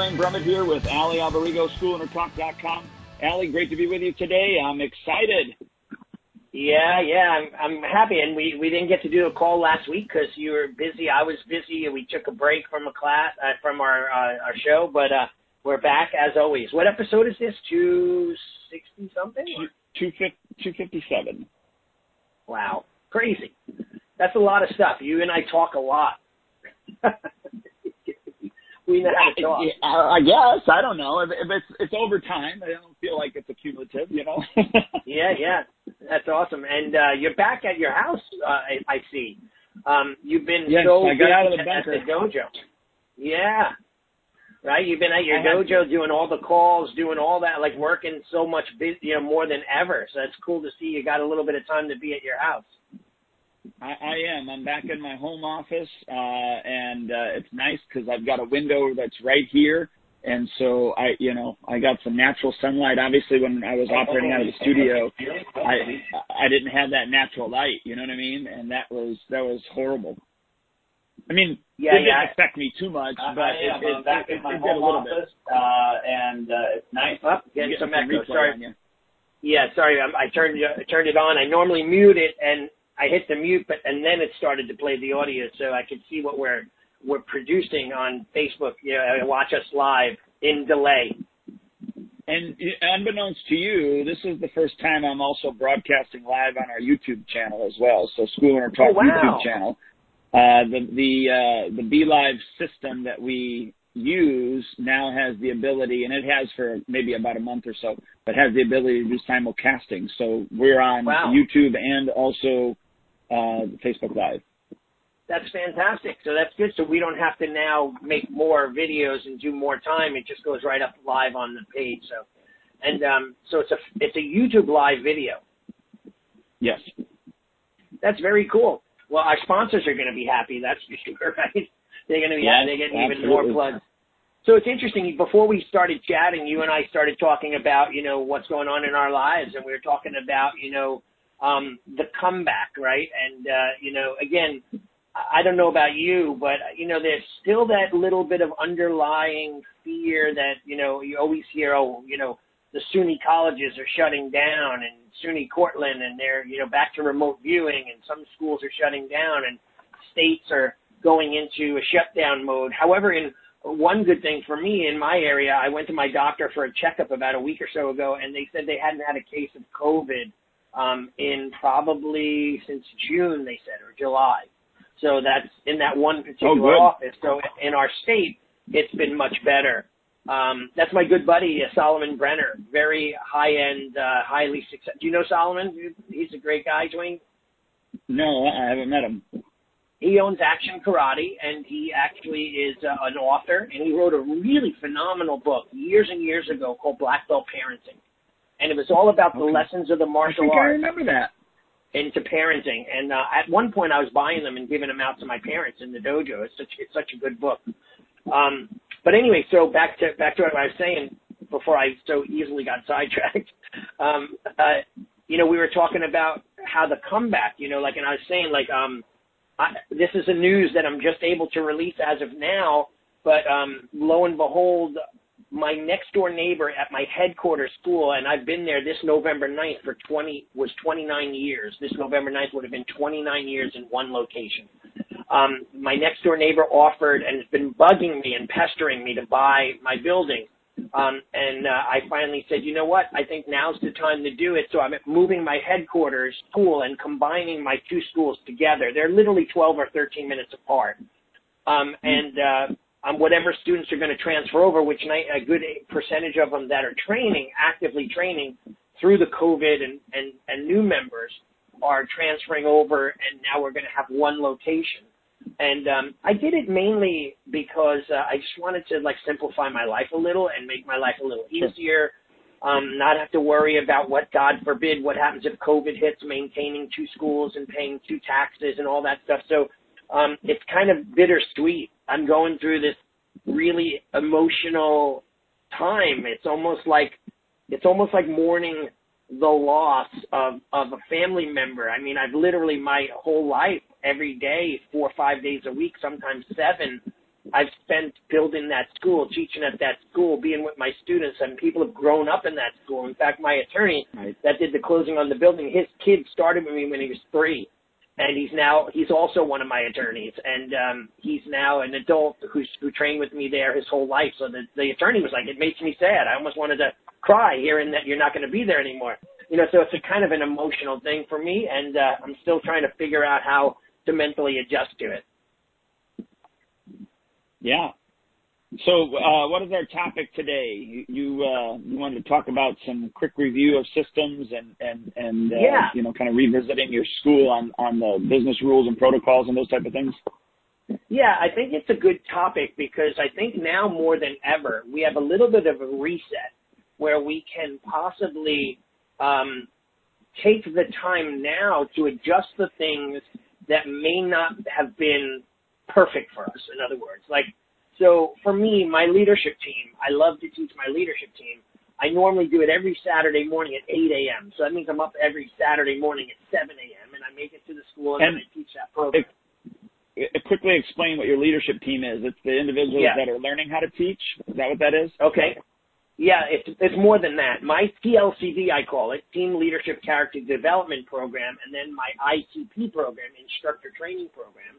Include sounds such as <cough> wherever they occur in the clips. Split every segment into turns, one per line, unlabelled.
Hello, Brummett here with Allie Alberigo, SchoolownerTalk.com. Allie, great to be with you today. I'm excited.
Yeah, yeah, I'm, I'm happy, and we we didn't get to do a call last week because you were busy. I was busy, and we took a break from a class uh, from our uh, our show. But uh, we're back as always. What episode is this? Two sixty something?
Two two fifty seven.
Wow, crazy. That's a lot of stuff. You and I talk a lot. <laughs> we know how to talk.
I guess I don't know if, if it's it's over time. I don't feel like it's accumulative, you know. <laughs>
yeah, yeah, that's awesome. And uh, you're back at your house. Uh, I, I see. Um, you've been
yes,
so
I got out of the
at the dojo. Yeah, right. You've been at your dojo doing all the calls, doing all that, like working so much, busy, you know, more than ever. So it's cool to see you got a little bit of time to be at your house.
I, I am. I'm back in my home office, uh, and uh, it's nice because I've got a window that's right here, and so I, you know, I got some natural sunlight. Obviously, when I was operating out of the studio, I I didn't have that natural light. You know what I mean? And that was that was horrible. I mean,
yeah,
it
yeah.
didn't affect me too much, but
I am.
it, it,
back
it,
in my
it did a little
office,
bit.
uh, and uh, it's nice.
Oh, getting
Get
some
some
echo. Sorry. Yeah, sorry. I, I turned I turned it on. I normally mute it, and I hit the mute, but and then it started to play the audio, so I could see what we're we're producing on Facebook. You know, watch us live in delay.
And unbeknownst to you, this is the first time I'm also broadcasting live on our YouTube channel as well. So School Owner Talk
Oh, wow.
YouTube channel. Uh, the the uh, the BeLive system that we use now has the ability, and it has for maybe about a month or so, but has the ability to do simulcasting. So we're on
Wow.
YouTube and also Facebook Live.
That's fantastic. So that's good. So we don't have to now make more videos and do more time. It just goes right up live on the page. So, and um, so it's a it's a YouTube live video.
Yes.
That's very cool. Well, our sponsors are going to be happy. That's for sure, <laughs> right? They're going to be
Yes,
they're getting even more
absolutely.
plugs. So it's interesting. Before we started chatting, you and I started talking about you know what's going on in our lives, and we were talking about you know um, the comeback, right? And uh, you know, again, I don't know about you, but you know, there's still that little bit of underlying fear that you know you always hear, oh, you know, the SUNY colleges are shutting down, and SUNY Cortland, and they're you know back to remote viewing, and some schools are shutting down, and states are going into a shutdown mode. However, in one good thing for me in my area, I went to my doctor for a checkup about a week or so ago, and they said they hadn't had a case of COVID um, in probably since June, they said, or July. So that's in that one particular
good.
office. So in our state, it's been much better. Um, that's my good buddy, uh, Solomon Brenner, very high end, uh, highly successful. Do you know Solomon? He's a great guy, Duane.
No, I haven't met him.
He owns Action Karate, and he actually is uh, an author, and he wrote a really phenomenal book years and years ago called Black Belt Parenting, and it was all about the
Okay.
lessons of the martial
think I
arts
remember that.
into parenting. And uh, at one point, I was buying them and giving them out to my parents in the dojo. It's such it's such a good book. Um, but anyway, so back to back to what I was saying before I so easily got sidetracked. <laughs> Um, uh, you know, we were talking about how the comeback. You know, like, and I was saying like, um, I, this is a news that I'm just able to release as of now. But um, lo and behold, my next door neighbor at my headquarters school, and I've been there this November 9th for 20, was 29 years. This November 9th would have been 29 years in one location. Um, my next door neighbor offered and has been bugging me and pestering me to buy my building. Um, and uh, I finally said, you know what? I think now's the time to do it. So I'm moving my headquarters school and combining my two schools together. They're literally 12 or 13 minutes apart. Um, and uh, um, whatever students are going to transfer over, which ni- a good percentage of them that are training, actively training through the COVID and, and, and new members are transferring over, and now we're going to have one location. And um, I did it mainly because uh, I just wanted to like simplify my life a little and make my life a little easier. Um, not have to worry about what, God forbid, what happens if COVID hits, maintaining two schools and paying two taxes and all that stuff. So um, it's kind of bittersweet. I'm going through this really emotional time. It's almost like it's almost like mourning the loss of of a family member. I mean, I've literally my whole life, every day, four or five days a week, sometimes seven, I've spent building that school, teaching at that school, being with my students, and people have grown up in that school. In fact, my attorney
right.
that did the closing on the building, his kid started with me when he was three, and he's now he's also one of my attorneys, and um, he's now an adult who's who trained with me there his whole life. So the the attorney was like, it makes me sad. I almost wanted to cry hearing that you're not going to be there anymore. You know, so it's a kind of an emotional thing for me, and uh, I'm still trying to figure out how to mentally adjust to it.
Yeah. So, uh, what is our topic today? You you, uh, you wanted to talk about some quick review of systems and and and uh,
Yeah.
you know, kind of revisiting your school on on the business rules and protocols and those type of things.
Yeah, I think it's a good topic because I think now more than ever we have a little bit of a reset where we can possibly um, take the time now to adjust the things that may not have been perfect for us. In other words, like so for me, my leadership team, I love to teach my leadership team. I normally do it every Saturday morning at 8 a.m. So that means I'm up every Saturday morning at 7 a.m. and I make it to the school and,
And
I teach that program.
Uh, Quickly explain what your leadership team is. It's the individuals
Yeah.
that are learning how to teach. Is that what that is?
Okay. Yeah, it's it's more than that. My TLCD, I call it, Team Leadership Character Development Program, and then my ITP program, Instructor Training Program,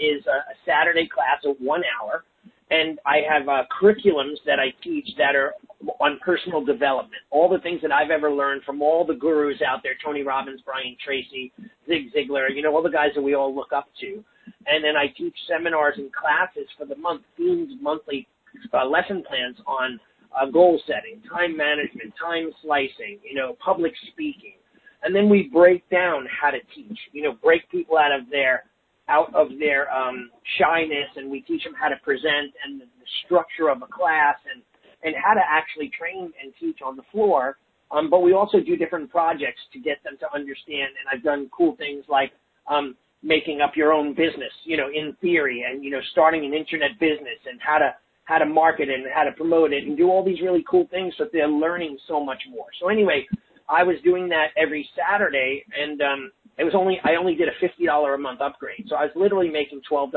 is a, a Saturday class of one hour, and I have uh, curriculums that I teach that are on personal development. All the things that I've ever learned from all the gurus out there, Tony Robbins, Brian Tracy, Zig Ziglar, you know, all the guys that we all look up to. And then I teach seminars and classes for the month, themed monthly uh, lesson plans on uh, goal setting, time management, time slicing, you know, public speaking. And then we break down how to teach, you know, break people out of their, out of their, um, shyness and we teach them how to present and the, structure of a class and, and how to actually train and teach on the floor. Um, but we also do different projects to get them to understand. And I've done cool things like, um, making up your own business, you know, in theory and, you know, starting an internet business and how to, how to market it and how to promote it and do all these really cool things so they're learning so much more. So anyway, I was doing that every Saturday and, um, it was only, I only did a $50 a month upgrade. So I was literally making $12.50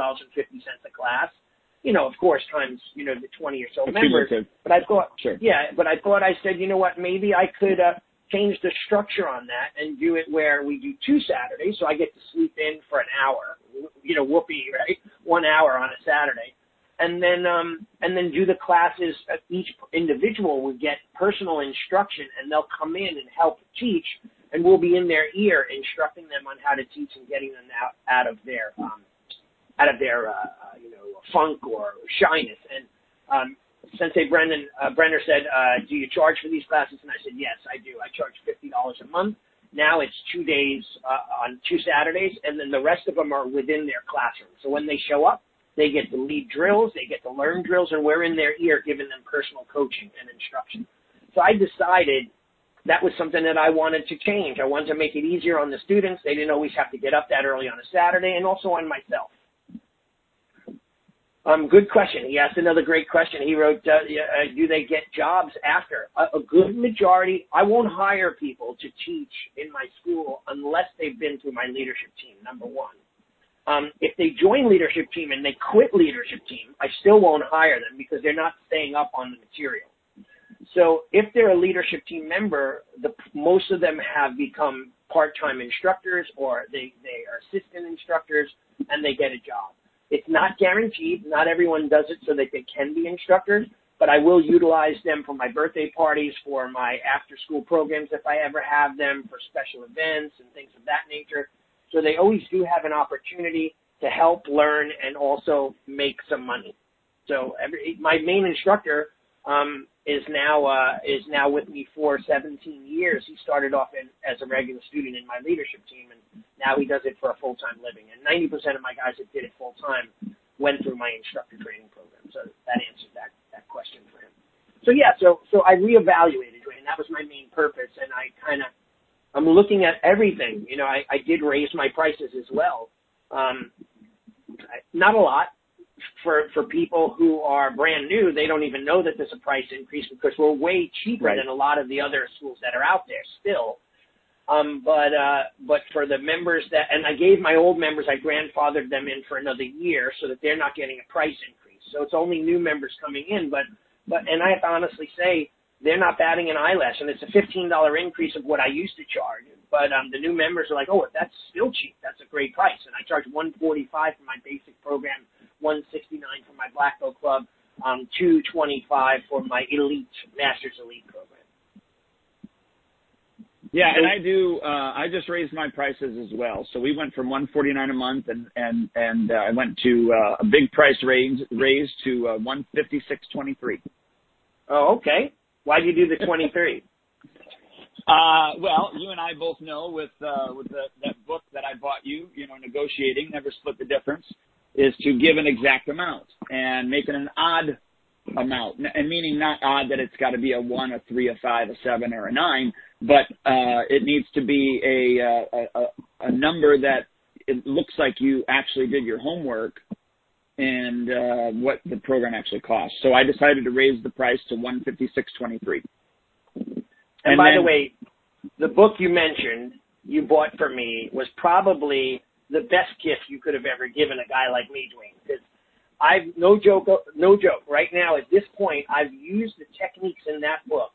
a class, you know, of course, times, you know, the 20 or so members. But I thought,
Sure.
yeah, but I thought I said, you know what, maybe I could, uh, change the structure on that and do it where we do two Saturdays, so I get to sleep in for an hour, you know, whoopee, right? One hour on a Saturday. And then, um, and then do the classes, each individual would get personal instruction and they'll come in and help teach and we'll be in their ear instructing them on how to teach and getting them out, out of their, um, out of their, uh, uh, you know, funk or shyness. And, um, Sensei Brendan uh, Brenner said, uh, "Do you charge for these classes?" And I said, "Yes, I do. I charge fifty dollars a month. Now it's two days uh, on two Saturdays, and then the rest of them are within their classroom. So when they show up, they get to lead drills, they get to learn drills, and we're in their ear giving them personal coaching and instruction. So I decided that was something that I wanted to change. I wanted to make it easier on the students. They didn't always have to get up that early on a Saturday, and also on myself. Um, good question. He asked another great question. He wrote, uh, uh, "Do they get jobs after?" A, a good majority. I won't hire people to teach in my school unless they've been through my leadership team. Number one. Um, if they join leadership team and they quit leadership team, I still won't hire them because they're not staying up on the material. So if they're a leadership team member, the, most of them have become part-time instructors or they, they are assistant instructors and they get a job. It's not guaranteed. Not everyone does it so that they can be instructors, but I will utilize them for my birthday parties, for my after school programs if I ever have them, for special events and things of that nature. So they always do have an opportunity to help learn and also make some money. So every, my main instructor um, is now uh, is now with me for 17 years. He started off in, as a regular student in my leadership team, and now he does it for a full time living. And 90% of my guys that did it full time went through my instructor training program. So that answers that that question for him. So yeah, so so I reevaluated, and that was my main purpose. And I kind of I'm looking at everything. You know, I, I did raise my prices as well. Um, not a lot, for for people who are brand new, they don't even know that there's a price increase because we're way cheaper
Right.
than a lot of the other schools that are out there still. Um, but uh, but for the members that, and I gave my old members, I grandfathered them in for another year so that they're not getting a price increase. So it's only new members coming in, but but and I have to honestly say they're not batting an eyelash, and it's a fifteen dollar increase of what I used to charge. But um, the new members are like, oh, that's still cheap. That's a great price, and I charge one forty five for my basic program, one sixty nine for my Black Belt Club, um, two twenty five for my Elite Masters Elite program.
Yeah, and I do. Uh, I just raised my prices as well. So we went from 149 a month, and and and uh, I went to uh, a big price raise raise to uh, 156.23.
Oh, okay. Why did you do the 23?
Uh, well, you and I both know with uh, with the, that book that I bought you, you know, negotiating, never split the difference, is to give an exact amount and make it an odd amount, and meaning not odd that it's got to be a one, a three, a five, a seven, or a nine, but uh, it needs to be a, a, a, a number that it looks like you actually did your homework and uh, what the program actually costs. So I decided to raise the price to one fifty six twenty three.
And, and by then, the way, the book you mentioned you bought for me was probably the best gift you could have ever given a guy like me, Duane. Because I've no joke, no joke. Right now, at this point, I've used the techniques in that book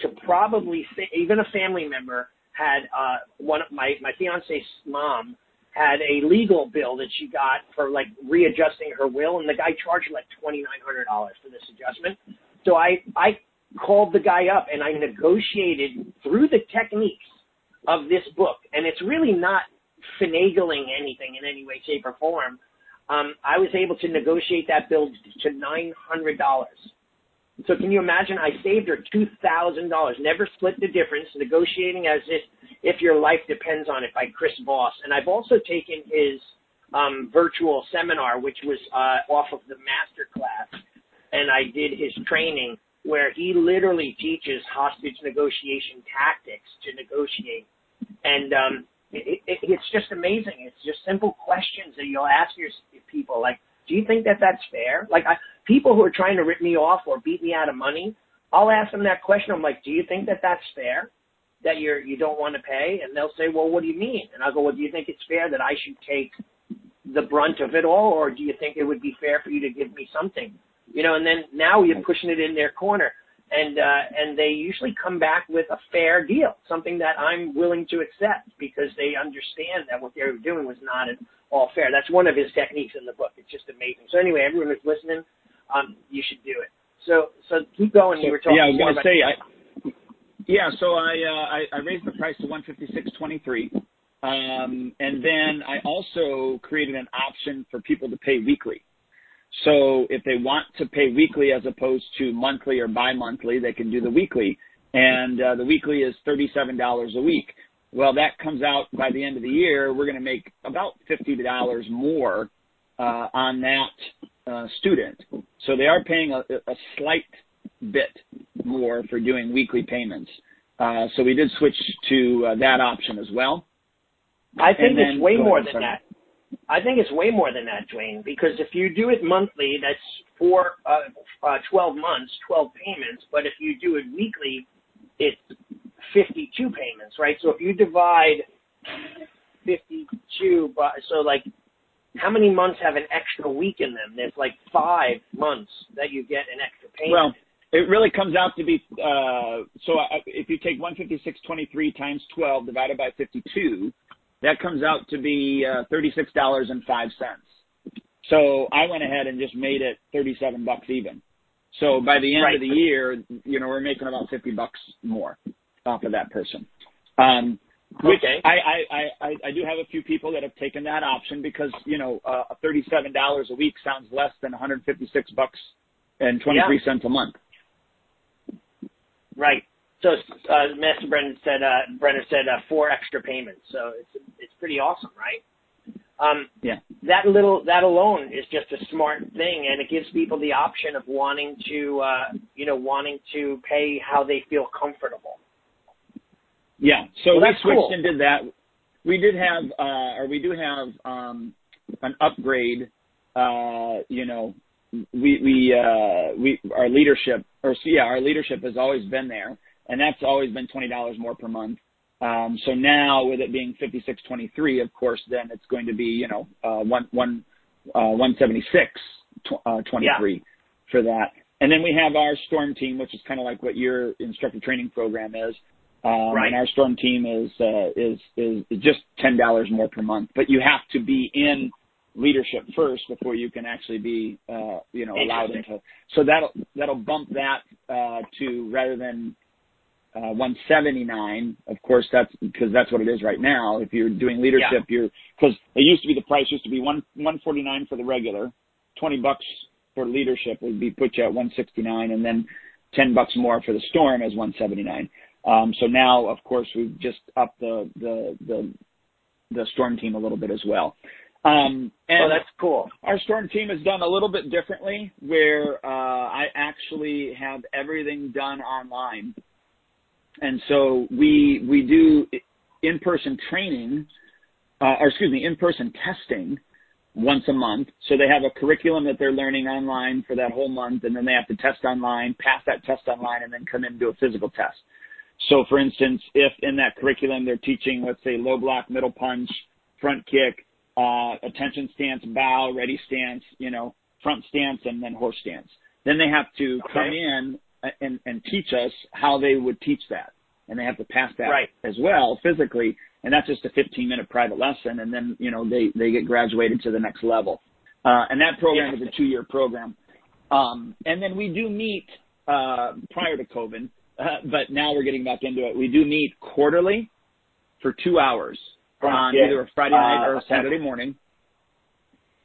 to probably say, even a family member had uh, one of my my fiance's mom had a legal bill that she got for like readjusting her will, and the guy charged like twenty nine hundred dollars for this adjustment. So I I called the guy up and I negotiated through the techniques of this book, and it's really not finagling anything in any way, shape, or form. Um, I was able to negotiate that bill to nine hundred dollars. So can you imagine? I saved her two thousand dollars. Never split the difference. Negotiating as if if your life depends on it by Chris Voss. And I've also taken his um, virtual seminar, which was uh, off of the master class, and I did his training where he literally teaches hostage negotiation tactics to negotiate. And um, it, it, it's just amazing. It's just simple questions that you'll ask your people, like, do you think that that's fair? Like, I, people who are trying to rip me off or beat me out of money, I'll ask them that question. I'm like, do you think that that's fair? That you're you don't want to pay? And they'll say, well, what do you mean? And I'll go, well, do you think it's fair that I should take the brunt of it all, or do you think it would be fair for you to give me something? You know, and then now you're pushing it in their corner and uh, and they usually come back with a fair deal, something that I'm willing to accept because they understand that what they were doing was not at all fair. That's one of his techniques in the book. It's just amazing. So anyway, everyone who's listening, um, you should do it. So so keep going. You were talking.
Yeah, I was
going to
say. I, yeah, so I, uh, I I raised the price to one fifty six twenty three. Um, and then I also created an option for people to pay weekly. So if they want to pay weekly as opposed to monthly or bi-monthly, they can do the weekly. And uh, the weekly is $37 a week. Well, that comes out by the end of the year. We're going to make about $50 more uh, on that uh, student. So they are paying a, a slight bit more for doing weekly payments. Uh, so we did switch to uh, that option as well.
I think then, it's way more than that. I think it's way more than that, Duane, because if you do it monthly, that's for uh, uh, 12 months, 12 payments. But if you do it weekly, it's 52 payments, right? So if you divide 52 by, so like, how many months have an extra week in them? There's like five months that you get an extra payment.
Well, it really comes out to be uh, so I, if you take 156.23 times 12 divided by 52 that comes out to be uh, $36.05. So I went ahead and just made it 37 bucks even. So by the end
right.
of the year, you know, we're making about 50 bucks more off of that person. Um,
okay.
I, I, I, I do have a few people that have taken that option because, you know, uh, $37 a week sounds less than 156 bucks and 23
yeah.
cents a month.
Right. So uh, Master Brennan said uh, Brenner said uh, four extra payments. So it's it's pretty awesome, right? Um,
yeah.
That little that alone is just a smart thing, and it gives people the option of wanting to uh, you know wanting to pay how they feel comfortable.
Yeah. So
well,
we switched
cool.
and did that. We did have, uh, or we do have um, an upgrade. Uh, you know, we we uh, we our leadership, or yeah, our leadership has always been there and that's always been twenty dollars more per month. Um, so now with it being fifty six twenty three, of course, then it's going to be you know uh, one one uh, one seventy six tw- uh, 23 yeah. for that. And then we have our storm team, which is kind of like what your instructor training program is. Um,
right.
And our storm team is, uh, is, is, is just $10 more per month, but you have to be in leadership first before you can actually be, uh, you know, allowed into. So that'll, that'll bump that, uh, to rather than, uh, 179. Of course, that's because that's what it is right now. If you're doing leadership, yeah. you're, cause it used to be the price used to be one, 149 for the regular, 20 bucks for leadership would be put you at 169 and then 10 bucks more for the storm as 179. Um, so now, of course, we've just upped the, the, the, the storm team a little bit as well. Um, and
oh, that's cool.
Our storm team has done a little bit differently where, uh, I actually have everything done online. And so we, we do in-person training, uh, or excuse me, in-person testing once a month. So they have a curriculum that they're learning online for that whole month, and then they have to test online, pass that test online, and then come in and do a physical test. So for instance, if in that curriculum they're teaching, let's say low block, middle punch, front kick, uh, attention stance, bow, ready stance, you know, front stance, and then horse stance. Then they have to
okay.
come in and, and teach us how they would teach that. And they have to pass that
right.
as well physically and that's just a 15 minute private lesson and then you know they they get graduated to the next level uh, and that program is a two year program um, and then we do meet uh, prior to covid uh, but now we're getting back into it. We do meet quarterly for two hours on
yeah.
either a friday night or a
Uh,
saturday morning.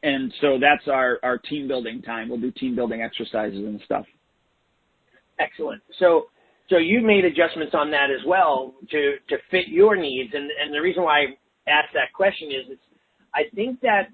And so that's our our team building time. We'll do team building exercises and stuff.
Excellent. So so you made adjustments on that as well to to fit your needs. And and the reason why I asked that question is it's I think that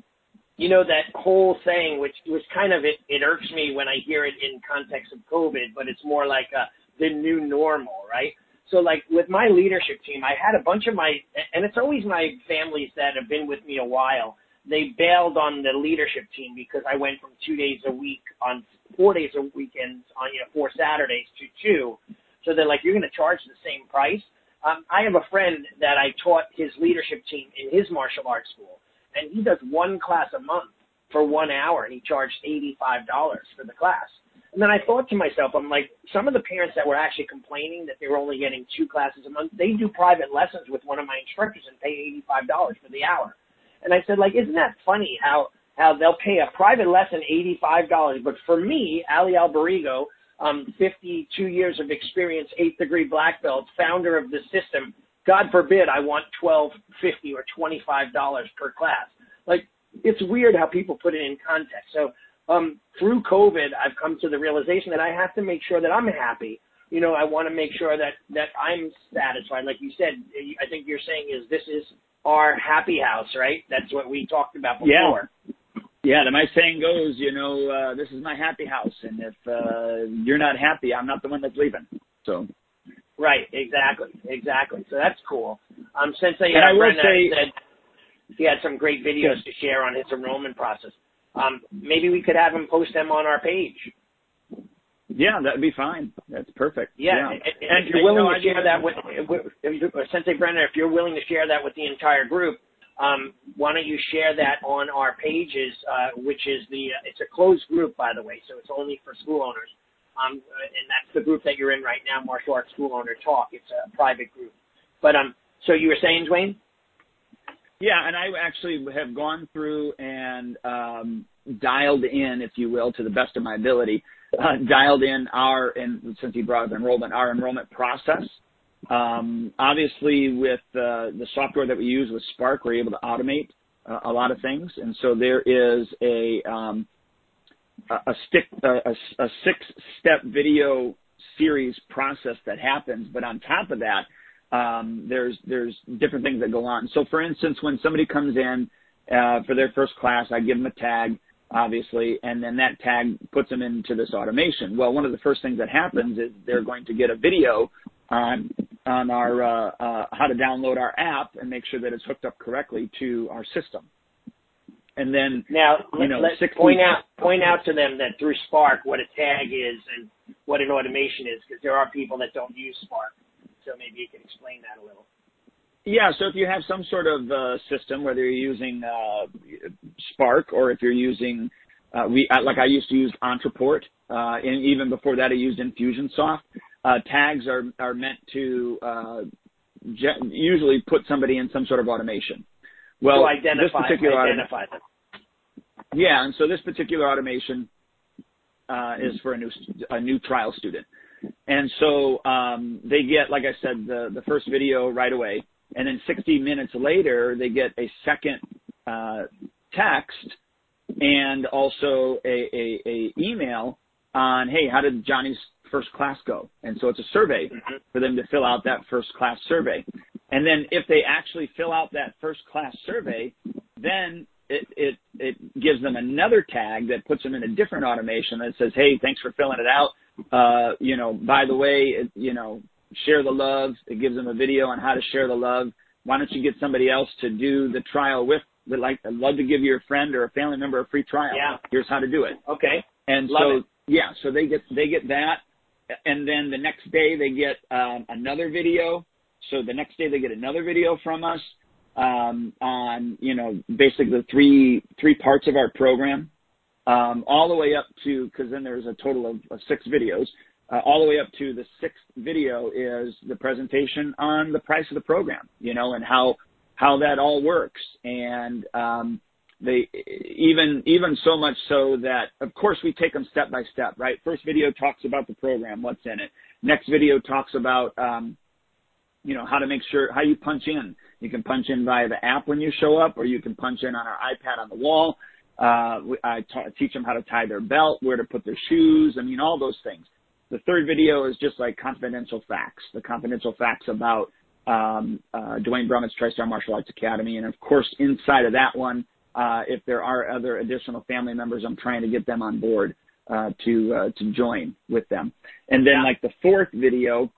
you know that whole saying which was kind of it it irks me when I hear it in context of COVID, but it's more like a, the new normal, right? So like with my leadership team, I had a bunch of my and it's always my families that have been with me a while. They bailed on the leadership team because I went from two days a week on four days a weekends on you know four Saturdays to two so they're like, you're going to charge the same price. Um, I have a friend that I taught his leadership team in his martial arts school, and he does one class a month for one hour, and he charged $85 for the class. And then I thought to myself, I'm like, some of the parents that were actually complaining that they were only getting two classes a month, they do private lessons with one of my instructors and pay $85 for the hour. And I said, like, isn't that funny how, how they'll pay a private lesson $85, but for me, Allie Alberigo, um, 52 years of experience, eighth degree black belt, founder of the system. God forbid I want 12, 50 or $25 per class. Like, it's weird how people put it in context. So, um, through COVID, I've come to the realization that I have to make sure that I'm happy. You know, I want to make sure that, that I'm satisfied. Like you said, I think you're saying is this is our happy house, right? That's what we talked about before.
Yeah. Yeah, my saying goes, you know, uh, this is my happy house, and if uh, you're not happy, I'm not the one that's leaving. So.
Right. Exactly. Exactly. So that's cool. Um, Sensei
and
uh,
I will say,
said he had some great videos to share on his enrollment process. Um, maybe we could have him post them on our page.
Yeah, that'd be fine. That's perfect.
Yeah,
yeah.
And, and, and, if you're willing know, to share that with, with, with Sensei Brenner, if you're willing to share that with the entire group, um, why don't you share that on our pages, uh, which is the, uh, it's a closed group, by the way, so it's only for school owners. Um, and that's the group that you're in right now, Martial Arts School Owner Talk. It's a private group. But, um, so you were saying, Duane?
Yeah, and I actually have gone through and um, dialed in, if you will, to the best of my ability, uh, dialed in our, and since you brought up enrollment, our enrollment process um, obviously, with uh, the software that we use with Spark, we're able to automate uh, a lot of things, and so there is a um, a, stick a, a six-step video series process that happens. But on top of that, um, there's there's different things that go on. So, for instance, when somebody comes in uh, for their first class, I give them a tag obviously, and then that tag puts them into this automation. Well, one of the first things that happens is they're going to get a video on on our uh, uh, how to download our app and make sure that it's hooked up correctly to our system. And then
now,
you know,
let's point out point out to them that through Spark what a tag is and what an automation is, because there are people that don't use Spark. So maybe you can explain that a little.
Yeah, so if you have some sort of uh, system, whether you're using uh, Spark or if you're using Uh, we like I used to use Ontraport, uh, and even before that I used Infusionsoft. Uh, tags are are meant to uh, ge- usually put somebody in some sort of automation. Well,
to identify,
this particular
identify them.
Yeah, and so this particular automation uh, is for a new a new trial student, and so um, they get, like I said, the the first video right away, and then 60 minutes later they get a second uh, text and also a, a, a email on, hey, how did Johnny's first class go? And so it's a survey for them to fill out that first class survey. And then if they actually fill out that first class survey, then it, it, it gives them another tag that puts them in a different automation that says, hey, thanks for filling it out. Uh, you know, by the way, it, you know, share the love. It gives them a video on how to share the love. Why don't you get somebody else to do the trial with? Like, I'd love to give your friend or a family member a free trial.
Yeah.
Here's how to do it.
Okay.
And
Love
so
it.
yeah, so they get they get that, and then the next day they get um, another video. So the next day they get another video from us um, on you know basically the three three parts of our program, um, all the way up to because then there's a total of, of six videos. Uh, all the way up to the sixth video is the presentation on the price of the program, you know, and how how that all works. And um, they even even so much so that of course we take them step by step right first video talks about the program what's in it next video talks about um, you know how to make sure how you punch in you can punch in via the app when you show up or you can punch in on our ipad on the wall I ta- teach them how to tie their belt where to put their shoes i mean all those things the third video is just like confidential facts the confidential facts about um, uh, Duane Brummett's TriStar Martial Arts Academy. And of course, inside of that one, uh, if there are other additional family members, I'm trying to get them on board uh, to uh, to join with them. And then, like the fourth video,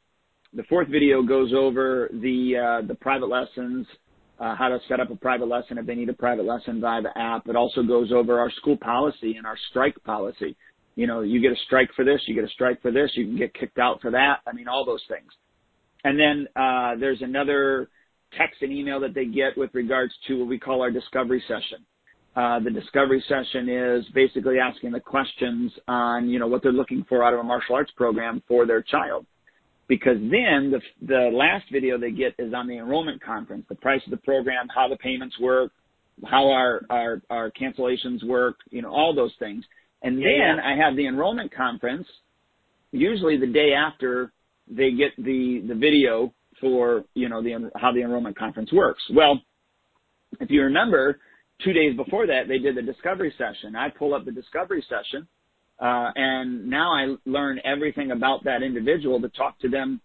the fourth video goes over the uh, the private lessons, uh, how to set up a private lesson if they need a private lesson via the app. It also goes over our school policy and our strike policy. You know, you get a strike for this, you get a strike for this, you can get kicked out for that. I mean, all those things. And then uh, there's another text and email that they get with regards to what we call our discovery session. Uh, the discovery session is basically asking the questions on, you know, what they're looking for out of a martial arts program for their child. Because then the, the last video they get is on the enrollment conference, the price of the program, how the payments work, how our, our, our cancellations work, you know, all those things. And
Yeah,
then. I have the enrollment conference, usually the day after they get the, the video for, you know, the, how the enrollment conference works. Well, if you remember, two days before that, they did the discovery session. I pull up the discovery session, uh, and now I learn everything about that individual to talk to them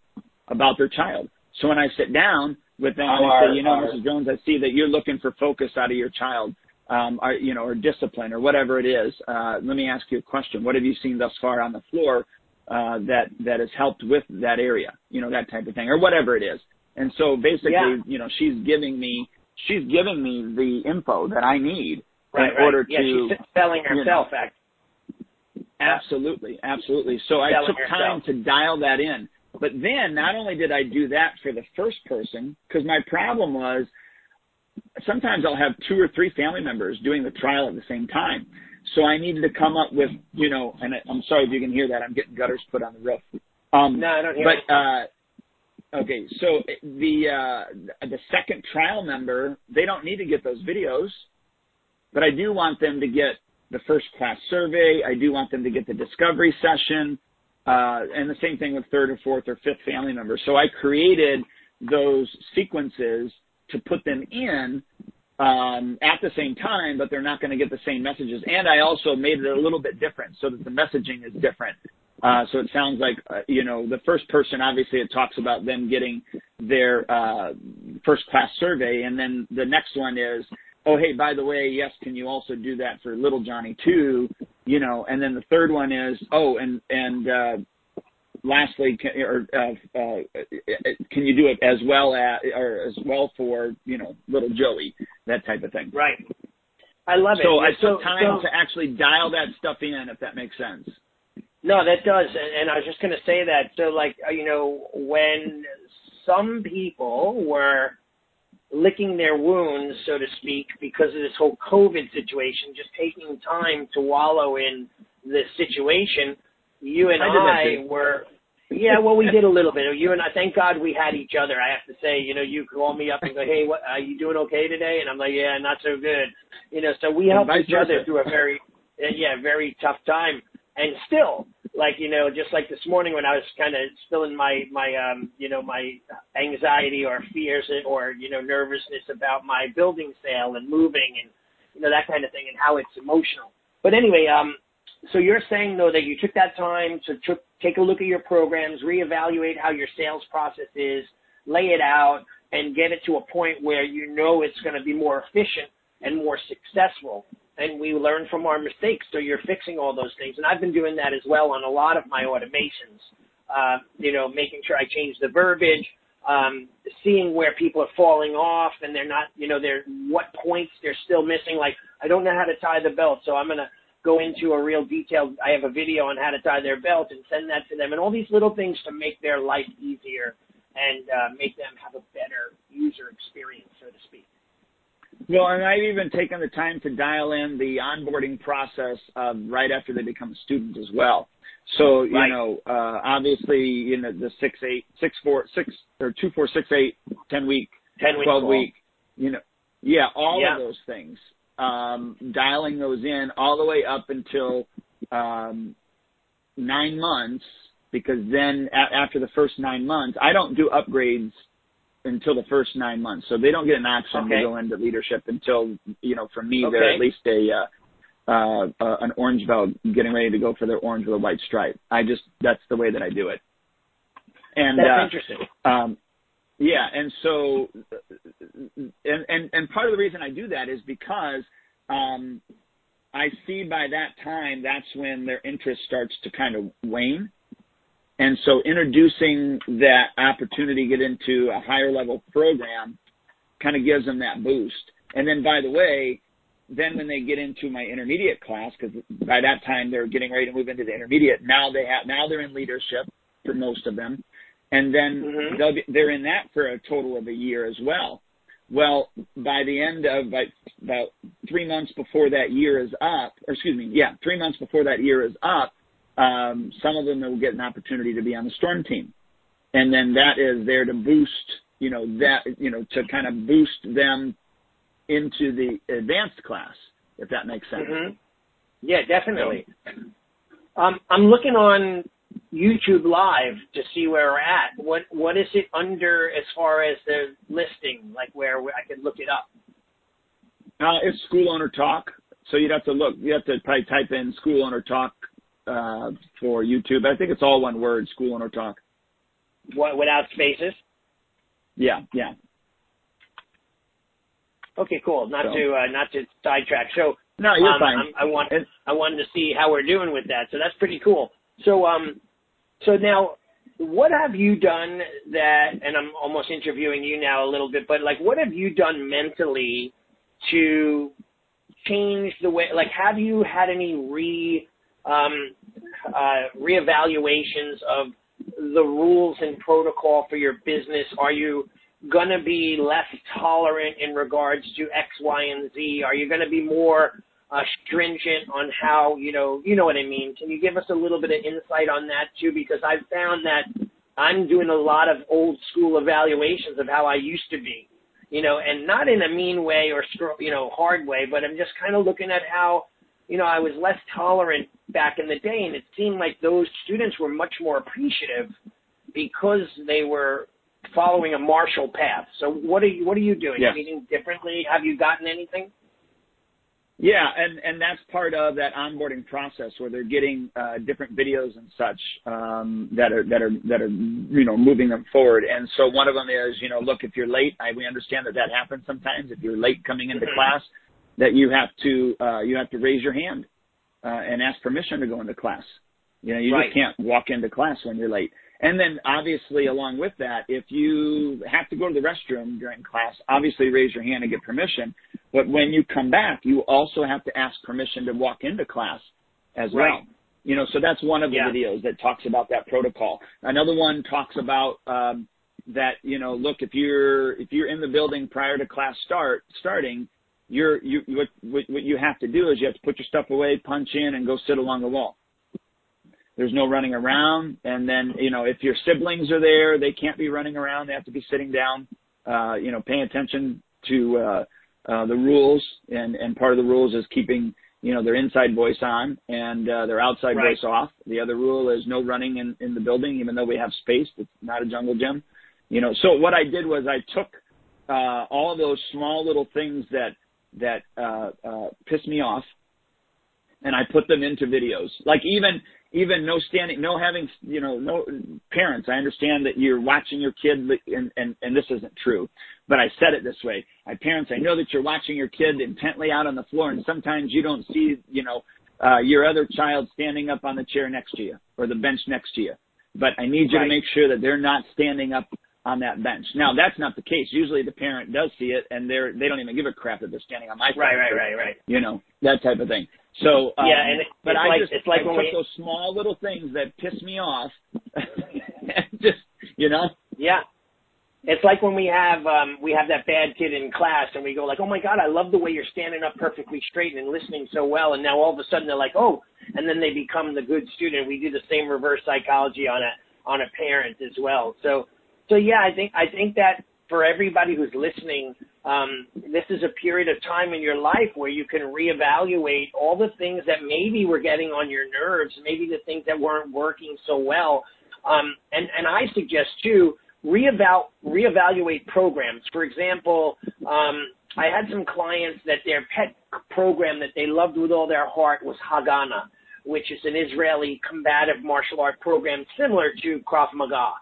about their child. So when I sit down with them and I say, you know, Mrs. Jones, I see that you're looking for focus out of your child, um, or, you know, or discipline or whatever it is. Uh, let me ask you a question. What have you seen thus far on the floor uh, that that has helped with that area? You know, that type of thing, or whatever it is. And so basically,
Yeah.
you know, she's giving me she's giving me the info that I need
Right,
in
right.
order
yeah,
to
she's selling
you know,
herself. act-
Absolutely, absolutely. So I took time to dial that in. But then not only did I do that for the first person, because my problem was sometimes I'll have two or three family members doing the trial at the same time. So I needed to come up with, you know, and I'm sorry if you can hear that. I'm getting gutters put on the roof. Um,
No, I don't hear
but uh, okay, so the uh, the second trial member, they don't need to get those videos, but I do want them to get the first class survey. I do want them to get the discovery session, uh, and the same thing with third or fourth or fifth family members. So I created those sequences to put them in um, at the same time, but they're not going to get the same messages. And I also made it a little bit different so that the messaging is different. Uh, so it sounds like, uh, you know, the first person, obviously it talks about them getting their, uh, first class survey. And then the next one is, oh, hey, by the way, yes, can you also do that for little Johnny too? You know, and then the third one is, oh, and, and, uh, lastly, can, or, uh, uh, can you do it as well as, or as well for, you know, little Joey, that type of thing.
Right. I love it.
So I took time
so-
to actually dial that stuff in, if that makes sense.
No, that does, and, and I was just going to say that. So, like, uh, you know, when some people were licking their wounds, so to speak, because of this whole COVID situation, just taking time to wallow in the situation. You and I, I were, yeah, well, we did a little bit. You and I, thank God we had each other. I have to say, you know, you call me up and go, hey, what, are you doing okay today? And I'm like, yeah, not so good. You know, so we helped each other through a very, yeah, very tough time. And still, like you know just like this morning when i was kind of spilling my my um you know my anxiety or fears or you know nervousness about my building sale and moving and you know that kind of thing and how it's emotional. But anyway um so you're saying though that you took that time to tr- take a look at your programs reevaluate how your sales process is lay it out and get it to a point where you know it's going to be more efficient and more successful and we learn from our mistakes. So you're fixing all those things. And I've been doing that as well on a lot of my automations. Uh, you know, making sure I change the verbiage, um, seeing where people are falling off and they're not, you know, they're what points they're still missing. Like I don't know how to tie the belt, so I'm gonna go into a real detailed. I have a video on how to tie their belt and send that to them, and all these little things to make their life easier and uh, make them have a better user experience, so to speak.
Well, and I've even taken the time to dial in the onboarding process um, right after they become a student as well. So you
right.
know, uh, obviously, you know, the six eight, six four, six or two four, six eight, ten week,
ten week,
twelve week, you know, yeah, all
yeah.
of those things. Um, dialing those in all the way up until um, nine months, because then a- after the first nine months, I don't do upgrades until the first nine months. So they don't get an option
okay.
to go into leadership until, you know, for me,
okay.
they're at least a, uh, uh, uh, an orange belt getting ready to go for their orange with a white stripe. I just, that's the way that I do it. And,
that's
uh,
interesting.
Um, yeah. And so, and, and, and part of the reason I do that is because, um, I see by that time, that's when their interest starts to kind of wane and so introducing that opportunity to get into a higher level program kind of gives them that boost. And then by the way, then when they get into my intermediate class, because by that time they're getting ready to move into the intermediate, now they have, now they're in leadership for most of them. And then
mm-hmm.
they'll be, they're in that for a total of a year as well. Well, by the end of like about three months before that year is up, or excuse me, yeah, three months before that year is up, um, some of them will get an opportunity to be on the storm team, and then that is there to boost, you know, that you know to kind of boost them into the advanced class, if that makes sense.
Mm-hmm. Yeah, definitely. Um, I'm looking on YouTube Live to see where we're at. What what is it under as far as the listing, like where I could look it up?
Uh, it's school owner talk. So you'd have to look. You have to probably type in school owner talk for YouTube. I think it's all one word, School Talk.
What, without spaces?
Yeah, yeah.
Okay, cool. Not to uh, not to sidetrack. So
no, you're
um,
fine.
I want I wanted to see how we're doing with that. So that's pretty cool. So um, so now what have you done that? And I'm almost interviewing you now a little bit, but like, what have you done mentally to change the way? Like, have you had any re um, uh, reevaluations of the rules and protocol for your business? Are you going to be less tolerant in regards to X, Y, and Z? Are you going to be more uh, stringent on how you know you know what I mean? Can you give us a little bit of insight on that too? Because I've found that I'm doing a lot of old school evaluations of how I used to be, you know, and not in a mean way or you know hard way, but I'm just kind of looking at how you know, I was less tolerant back in the day, and it seemed like those students were much more appreciative because they were following a martial path. So, what are you what are you doing?
Yes.
Anything differently? Have you gotten anything?
Yeah, and and that's part of that onboarding process where they're getting uh, different videos and such um, that are that are that are you know moving them forward. And so one of them is you know look if you're late, I, we understand that that happens sometimes. If you're late coming into
mm-hmm.
class, that you have to uh, you have to raise your hand uh, and ask permission to go into class. You know, you
right.
just can't walk into class when you're late. And then obviously along with that, if you have to go to the restroom during class, obviously raise your hand and get permission. But when you come back, you also have to ask permission to walk into class as
right.
well. You know, so that's one of the
yeah.
videos that talks about that protocol. Another one talks about um, that you know, look, if you're if you're in the building prior to class start starting, you're you what what you have to do is you have to put your stuff away, punch in, and go sit along the wall. There's no running around, and then you know if your siblings are there, they can't be running around. They have to be sitting down. Uh, you know, paying attention to uh, uh, the rules, and and part of the rules is keeping you know their inside voice on and uh, their outside
right.
voice off. The other rule is no running in in the building, even though we have space. It's not a jungle gym. You know, so what I did was I took uh, all those small little things that that uh, uh, piss me off, and I put them into videos. Like even even no standing, no having, you know, no parents. I understand that you're watching your kid, and and and this isn't true, but I said it this way. My parents, I know that you're watching your kid intently out on the floor, and sometimes you don't see, you know, uh, your other child standing up on the chair next to you or the bench next to you. But I need you
right.
to make sure that they're not standing up on that bench. Now that's not the case. Usually the parent does see it and they're they don't even give a crap that they're standing on my
right, right, right, right.
You know that type of thing. So um,
yeah, and it,
but
it's
I
like,
just
it's like
I took
we,
those small little things that piss me off, <laughs> just you know.
Yeah, it's like when we have um we have that bad kid in class and we go like, oh my god, I love the way you're standing up perfectly straight and listening so well, and now all of a sudden they're like, oh, and then they become the good student. We do the same reverse psychology on a on a parent as well. So so yeah, I think I think that for everybody who's listening, um, this is a period of time in your life where you can reevaluate all the things that maybe were getting on your nerves, maybe the things that weren't working so well. Um, and, and I suggest too, reeval, reevaluate programs. For example, um, I had some clients that their pet program that they loved with all their heart was Haganah, which is an Israeli combative martial art program similar to Krav Maga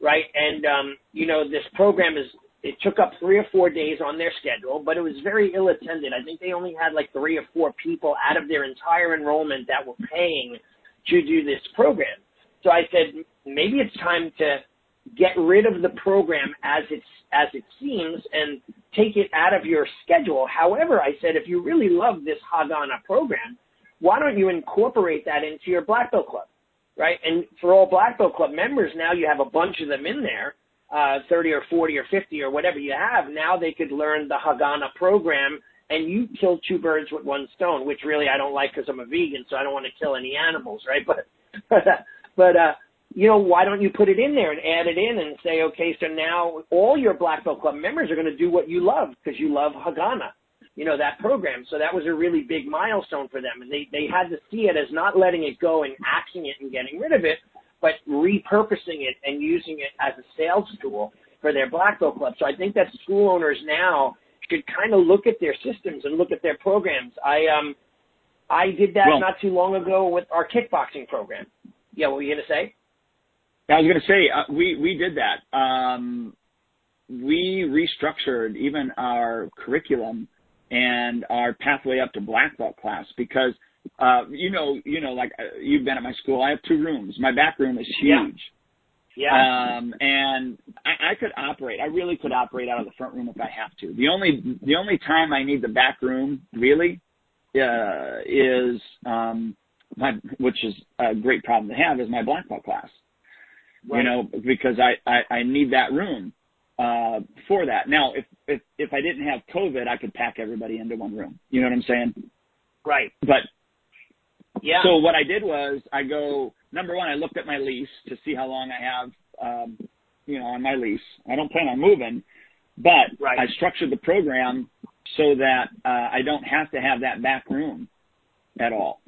right? And um, you know, this program is it took up three or four days on their schedule, but it was very ill attended. I think they only had like three or four people out of their entire enrollment that were paying to do this program. So I said maybe it's time to get rid of the program as it's as it seems and take it out of your schedule. However, I said if you really love this Haganah program, why don't you incorporate that into your black belt club? Right? And for all Black Belt Club members, now you have a bunch of them in there, uh, 30 or 40 or 50 or whatever you have. Now they could learn the Haganah program and you kill two birds with one stone, which really I don't like because I'm a vegan, so I don't want to kill any animals, right? <laughs> But, but, uh, you know, why don't you put it in there and add it in and say, okay, so now all your Black Belt Club members are going to do what you love because you love Haganah you know, that program. So that was a really big milestone for them. And they, they had to see it as not letting it go and axing it and getting rid of it, but repurposing it and using it as a sales tool for their black belt club. So I think that school owners now should kind of look at their systems and look at their programs. I, um, I did that well, not too long ago with our kickboxing program. Yeah, what were you going to say?
I was going to say, uh, we, we did that. Um, we restructured even our curriculum and our pathway up to black belt class because uh you know you know like uh, you've been at my school. I have two rooms. My back room is huge.
Yeah,
yeah. um and I, I could operate. I really could operate out of the front room if i have to. The only the only time i need the back room really uh is um my which is a great problem to have is my black belt class. Right. you know because I, I i need that room uh, for that. Now, if, if, if I didn't have COVID, I could pack everybody into one room. You know what I'm saying?
Right.
But
yeah.
So what I did was I go number one. I looked at my lease to see how long I have, um, you know, on my lease. I don't plan on moving, but
right.
I structured the program so that uh, I don't have to have that back room at all.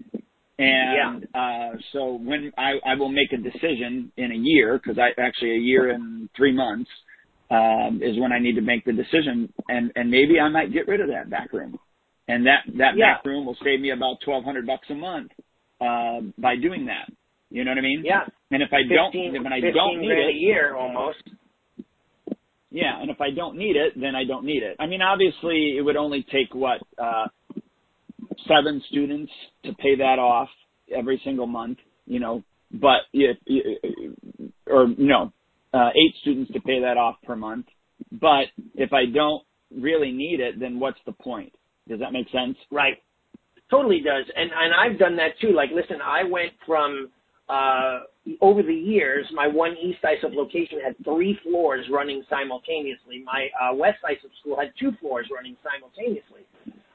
And
yeah.
uh, so when I, I will make a decision in a year, because I actually a year and three months, um, is when I need to make the decision, and and maybe I might get rid of that back room, and that that
yeah.
back room will save me about twelve hundred bucks a month uh, by doing that. You know what I mean?
Yeah.
And if I
15,
don't, when I don't need it,
a year almost.
Yeah, and if I don't need it, then I don't need it. I mean, obviously, it would only take what uh, seven students to pay that off every single month. You know, but if, or no, uh, eight students to pay that off per month. But if I don't really need it, then what's the point? Does that make sense?
Right. Totally does. And and I've done that too. Like, listen, I went from uh, over the years, my one East Islip location had three floors running simultaneously. My uh, West Islip school had two floors running simultaneously.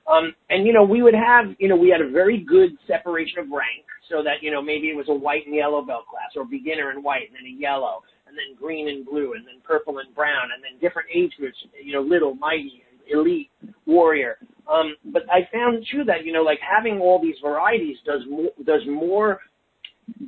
Um, and you know, we would have, you know, we had a very good separation of rank, so that you know maybe it was a white and yellow belt class, or beginner and white, and then a yellow, and then green and blue, and then purple and brown, and then different age groups, you know, little, mighty, elite, warrior. Um, but I found too that you know, like having all these varieties does more does more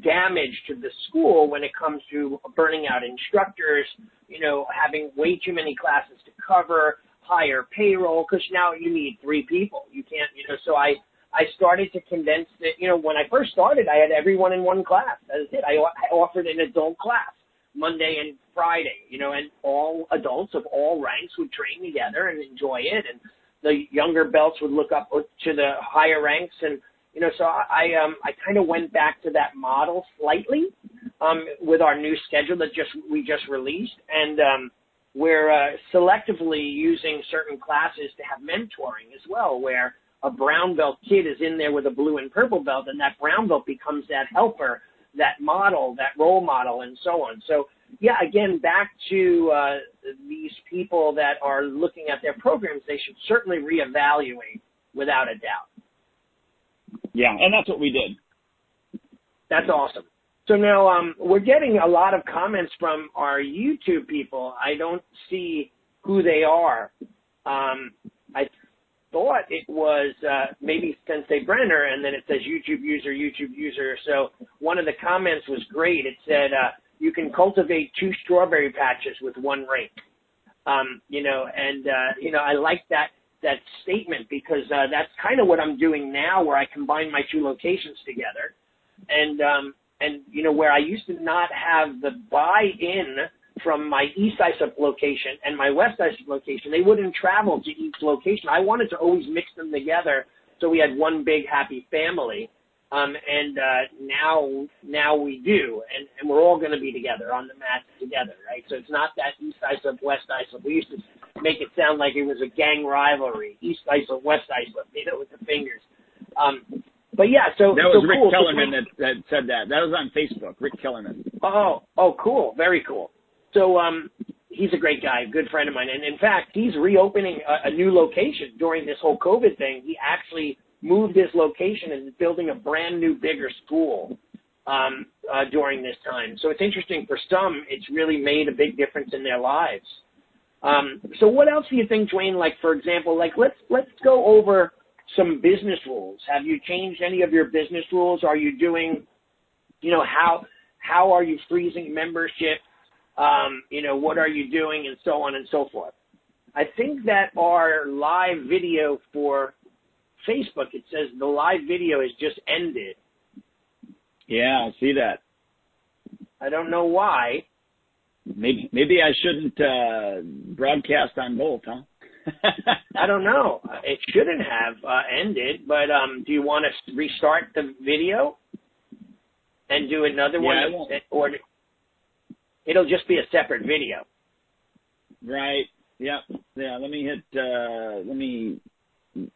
damage to the school when it comes to burning out instructors, you know, having way too many classes to cover, higher payroll, because now you need three people. You can't, you know, so I, I started to condense it. You know, when I first started, I had everyone in one class. That was it. I, I offered an adult class Monday and Friday, you know, and all adults of all ranks would train together and enjoy it. And the younger belts would look up to the higher ranks and you know, so I um I kind of went back to that model slightly um with our new schedule that just we just released, and um we're uh, selectively using certain classes to have mentoring as well, where a brown belt kid is in there with a blue and purple belt, and that brown belt becomes that helper, that model, that role model, and so on. So yeah, again, back to uh, these people that are looking at their programs, they should certainly reevaluate without a doubt.
Yeah, and that's what we did.
That's awesome. So now um, we're getting a lot of comments from our YouTube people. I don't see who they are. Um, thought it was uh, maybe Sensei Brenner, and then it says YouTube user, YouTube user. So one of the comments was great. It said uh, you can cultivate two strawberry patches with one rake. Um, you know, and uh, you know I like that that statement because uh, that's kind of what I'm doing now, where I combine my two locations together, and um, and you know where I used to not have the buy-in from my East Islip location and my West Islip location. They wouldn't travel to each location. I wanted to always mix them together so we had one big happy family. Um, and uh, now now we do, and, and we're all going to be together on the mat together, right? So it's not that East Islip, West Islip. We used to make it sound like it was a gang rivalry, East Islip, West Islip, you know, with the fingers. Um, but yeah, so
that was
so
Rick
cool.
Kellerman
so,
that, that said that. That was on Facebook. Rick Kellerman.
Oh, oh, cool, very cool. So um, he's a great guy, good friend of mine, and in fact, he's reopening a, a new location during this whole COVID thing. He actually moved his location and is building a brand new, bigger school um, uh, during this time. So it's interesting for some, it's really made a big difference in their lives. Um, so what else do you think, Duane? Like for example, like let's let's go over some business rules. Have you changed any of your business rules? Are you doing, you know, how how are you freezing membership? Um, you know, what are you doing, and so on and so forth. I think that our live video for Facebook, it says the live video has just ended.
Yeah, I see that.
I don't know why.
Maybe maybe I shouldn't uh, broadcast on both, huh? <laughs>
I don't know. It shouldn't have uh, ended, but um, do you want to restart the video and do another
yeah,
one, or it'll just be a separate video?
Right. Yeah. Yeah. Let me hit. Uh, let me.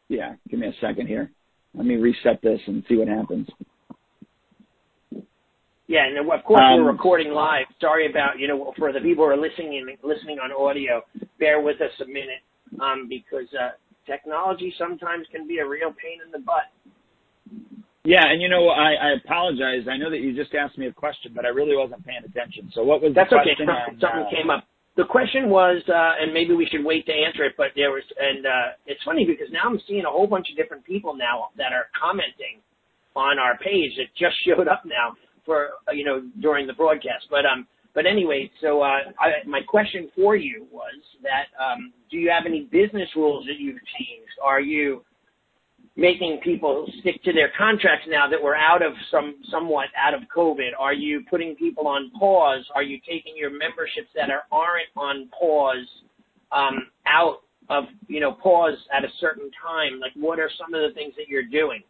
Yeah. Give me a second here. Let me reset this and see what happens.
Yeah, and of course
Um,
we're recording live. Sorry about you know for the people who are listening in, listening on audio. Bear with us a minute, um, because uh, technology sometimes can be a real pain in the butt.
Yeah, and you know, I, I apologize. I know that you just asked me a question, but I really wasn't paying attention. So what was
That's
the
okay.
question?
Something,
on,
something
uh,
came up. The question was, uh, and maybe we should wait to answer it, but there was, and uh, it's funny because now I'm seeing a whole bunch of different people now that are commenting on our page that just <laughs> showed up now for uh, you know during the broadcast. But um, but anyway, so uh, I, my question for you was that um, do you have any business rules that you've changed? Are you making people stick to their contracts now that we're out of some somewhat out of COVID? Are you putting people on pause? Are you taking your memberships that are aren't on pause um, out of you know pause at a certain time? Like what are some of the things that you're doing?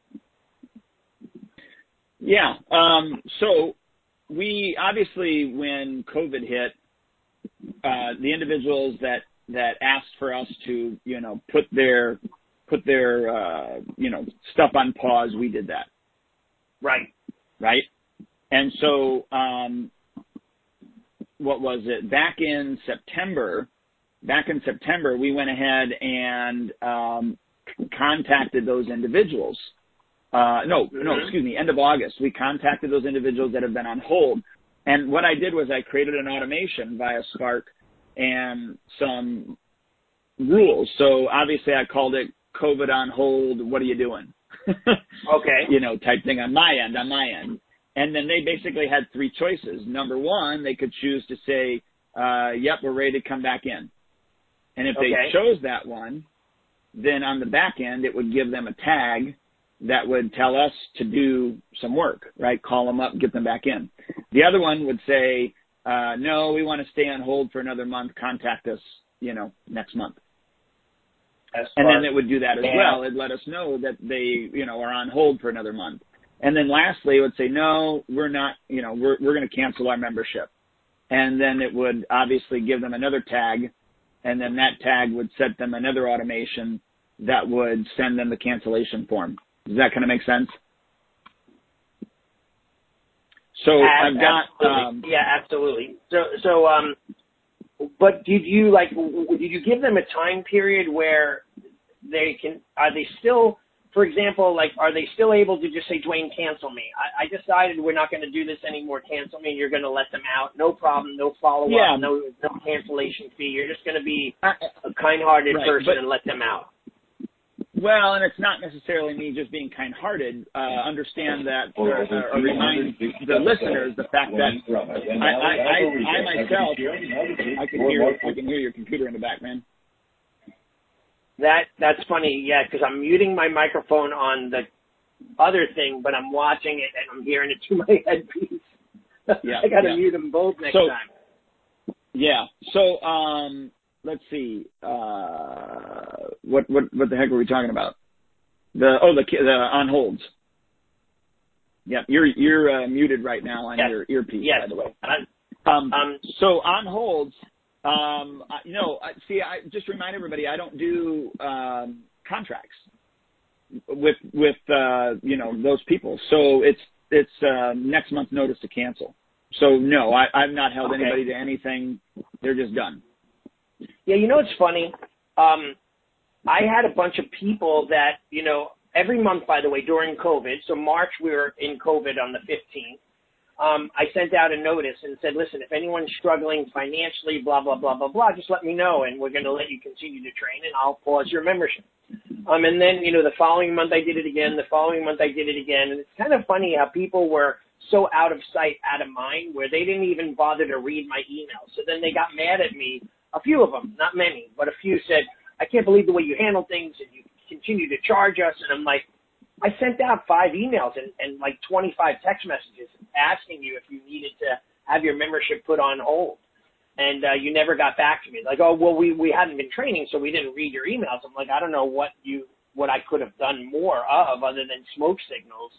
Yeah. Um, so we obviously, when COVID hit, uh, the individuals that that asked for us to, you know, put their put their uh, you know stuff on pause, we did that.
Right.
Right. And so, um, what was it? Back in September, back in September, we went ahead and um, contacted those individuals. Uh, no, no,
Mhm.
excuse me, end of August. We contacted those individuals that have been on hold. And what I did was I created an automation via Spark and some rules. So obviously I called it COVID on hold. What are you doing? <laughs>
Okay.
you know, type thing on my end, on my end. And then they basically had three choices. Number one, they could choose to say, uh, yep, we're ready to come back in. And if
Okay.
they chose that one, then on the back end, it would give them a tag that would tell us to do some work, right? Call them up, get them back in. The other one would say, uh, no, we want to stay on hold for another month. Contact us, you know, next month.
As
And then it would do that as
Yeah.
well. It'd let us know that they, you know, are on hold for another month. And then lastly, it would say, no, we're not, you know, we're, we're going to cancel our membership. And then it would obviously give them another tag. And then that tag would set them another automation that would send them the cancellation form. Does that kind of make sense? So I've got,
absolutely.
um,
yeah, absolutely. So, so, um, but did you like? Did you give them a time period where they can? Are they still, for example, like, are they still able to just say, Duane, cancel me? I, I decided we're not going to do this anymore. Cancel me. You're going to let them out. No problem. No follow up.
Yeah.
No, no cancellation fee. You're just going to be a kind-hearted
Right,
person
but-
and let them out.
Well, and it's not necessarily me just being kind-hearted. Uh, understand that, uh, uh, or remind the listeners the fact that I, I, I, I myself, I can hear, I can hear your computer in the back, man.
That that's funny, yeah, because I'm muting my microphone on the other thing, but I'm watching it and I'm hearing it <laughs> through my headpiece.
Yeah, <laughs>
I got to
yeah.
mute them both next
So-
time.
Yeah. So, um, let's see. Uh, what, what, what the heck were we talking about? The oh, the the on holds. Yeah, you're you're uh, muted right now on
Yes.
your earpiece,
Yes.
by the way. Um,
Um,
so on holds, um, I- you know, I- see, I just remind everybody I don't do um, contracts with with uh, you know those people. So it's it's uh, next month notice to cancel. So no, I, I've not held
Okay.
anybody to anything. They're just done.
Yeah, you know what's funny? Um, I had a bunch of people that, you know, every month, by the way, during COVID, so March we were in COVID on the 15th, um, I sent out a notice and said, listen, if anyone's struggling financially, blah, blah, blah, blah, blah, just let me know and we're going to let you continue to train and I'll pause your membership. Um, and then, you know, the following month I did it again, the following month I did it again. And it's kind of funny how people were so out of sight, out of mind, where they didn't even bother to read my email. So then they got mad at me. A few of them, not many, but a few said, I can't believe the way you handle things and you continue to charge us. And I'm like, I sent out five emails and, and like 25 text messages asking you if you needed to have your membership put on hold. And uh, you never got back to me. Like, oh, well, we, we hadn't been training, so we didn't read your emails. I'm like, I don't know what you what I could have done more of other than smoke signals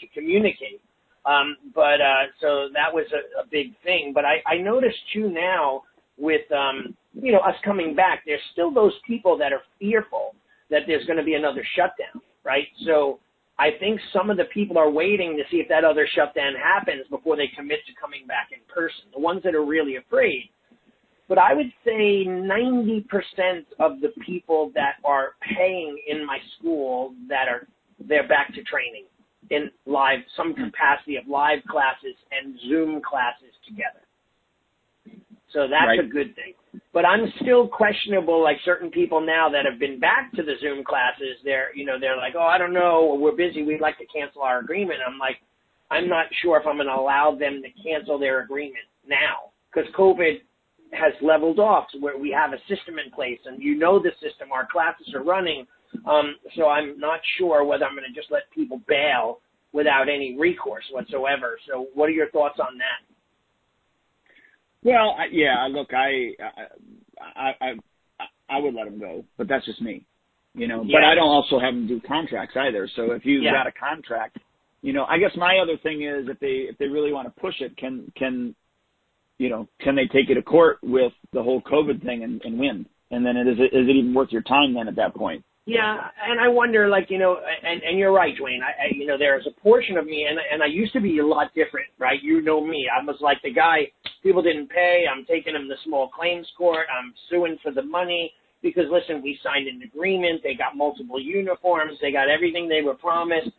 to communicate. Um, but uh, so that was a, a big thing. But I, I noticed too now with um, you know us coming back, there's still those people that are fearful that there's going to be another shutdown, right? So I think some of the people are waiting to see if that other shutdown happens before they commit to coming back in person. The ones that are really afraid. But I would say 90% of the people that are paying in my school that are they're back to training in live some capacity of live classes and Zoom classes together. So that's
Right.
a good thing. But I'm still questionable, like certain people now that have been back to the Zoom classes, they're, you know, they're like, oh, I don't know, we're busy, we'd like to cancel our agreement. I'm like, I'm not sure if I'm going to allow them to cancel their agreement now because COVID has leveled off to where we have a system in place and you know the system, our classes are running. Um, so I'm not sure whether I'm going to just let people bail without any recourse whatsoever. So what are your thoughts on that?
Well, I, yeah, look, I, I, I, I would let them go, but that's just me, you know. But I don't also have them do contracts either. So if you've
Yeah.
got a contract, you know, I guess my other thing is if they if they really want to push it, can can, you know, can they take it to court with the whole COVID thing and, and win? And then it is it, is it even worth your time then at that point?
Yeah, and I wonder, like you know, and and you're right, Duane. I, I you know, there's a portion of me, and and I used to be a lot different, right? You know me. I was like the guy people didn't pay. I'm taking them to small claims court. I'm suing for the money because listen, we signed an agreement. They got multiple uniforms. They got everything they were promised.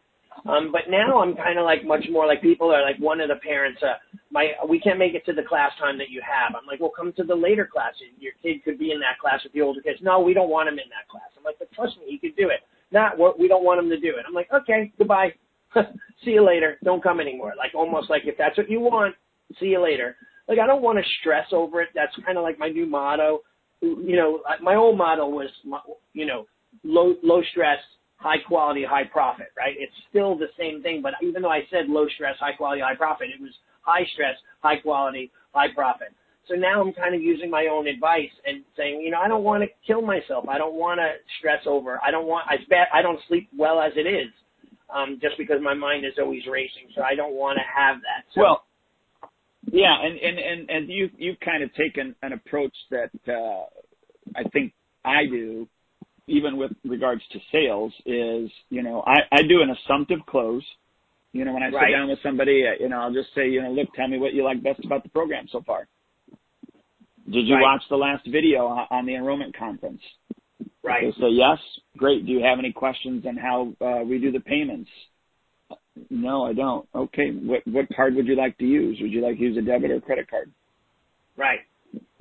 Um, but now I'm kind of like much more like people are like one of the parents. Uh, my we can't make it to the class time that you have. I'm like, well, come to the later class. Your kid could be in that class with the older kids. No, we don't want him in that class. I'm like, but trust me, he could do it. Not what we don't want him to do it. I'm like, okay, goodbye. <laughs> see you later. Don't come anymore. Like almost like if that's what you want, see you later. Like I don't want to stress over it. That's kind of like my new motto. You know, my old motto was, you know, low low stress, high quality, high profit, right? It's still the same thing, but even though I said low stress, high quality, high profit, it was high stress, high quality, high profit. So now I'm kind of using my own advice and saying, you know, I don't want to kill myself. I don't want to stress over. I don't want. I bet I don't sleep well as it is, um, just because my mind is always racing. So I don't want to have that. So,
well, yeah, and and and and you you've kind of taken an approach that uh, I think I do even with regards to sales is, you know, I, I do an assumptive close. You know, when I sit down with somebody, you know, I'll just say, you know, look, tell me what you like best about the program so far. Did you watch the last video on the enrollment conference?
Right.
They say yes. Great. Do you have any questions on how uh, we do the payments? No, I don't. Okay. What what card would you like to use? Would you like to use a debit or credit card?
Right.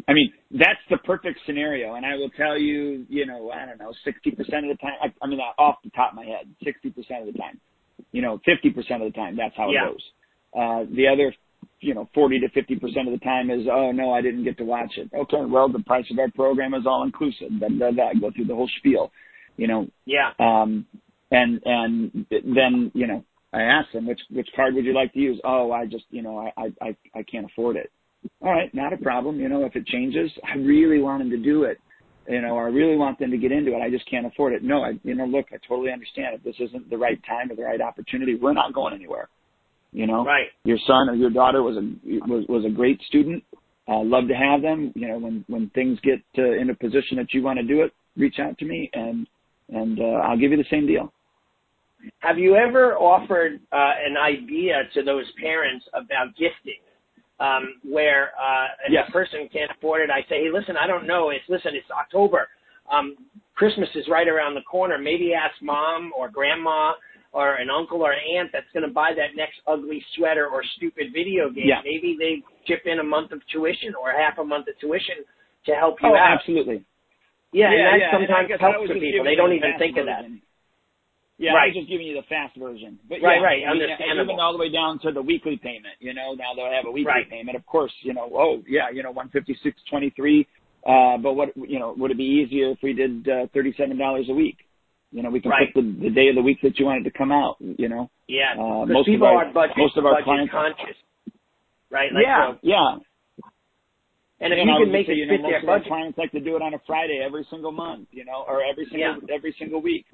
I mean, that's the perfect scenario. And I will tell you, you know, I don't know, 60% of the time, I, I mean, off the top of my head, 60% of the time, you know, 50% of the time, that's how
yeah.
it goes. Uh, the other, you know, 40 to 50% of the time is, oh no, I didn't get to watch it. Okay, well, the price of our program is all inclusive. Then, then go through the whole spiel, you know.
Yeah.
Um, and, and then, you know, I asked them, which, which card would you like to use? Oh, I just, you know, I, I, I, I can't afford it all right, not a problem. You know, if it changes, I really want them to do it. You know, I really want them to get into it. I just can't afford it. No, I, you know, look, I totally understand. If this isn't the right time or the right opportunity, we're not going anywhere. You know,
right?
Your son or your daughter was a was was a great student. Uh, love to have them. You know, when when things get uh, in a position that you want to do it, reach out to me and and uh, I'll give you the same deal.
Have you ever offered uh, an idea to those parents about gifting? um, where uh,
yes.
a person can't afford it, I say, hey, listen, I don't know. It's listen, it's October. Um, Christmas is right around the corner. Maybe ask mom or grandma or an uncle or aunt that's going to buy that next ugly sweater or stupid video game.
Yeah.
Maybe they chip in a month of tuition or half a month of tuition to help you
oh,
out.
absolutely.
Yeah,
yeah
and that
yeah.
sometimes
and
helps the people. They don't even think of that.
Yeah,
right.
I was just giving you the fast version. But
right,
yeah,
right,
I mean,
understandable.
Even all the way down to the weekly payment. You know, now they'll have a weekly
right.
payment. Of course, you know. Oh, yeah, you know, one fifty six twenty three. Uh, but what you know, would it be easier if we did uh, thirty seven dollars a week? You know, we can
right.
pick the, the day of the week that you want it to come out. You know.
Yeah.
Uh,
most
people
of our,
are
budget,
most of our
budget
clients
conscious. Right. Like
yeah. yeah.
And if
and
you can make
say,
it
you know,
fit
most
their
of our
budget,
clients like to do it on a Friday every single month, you know, or every single
Yeah.
every single week.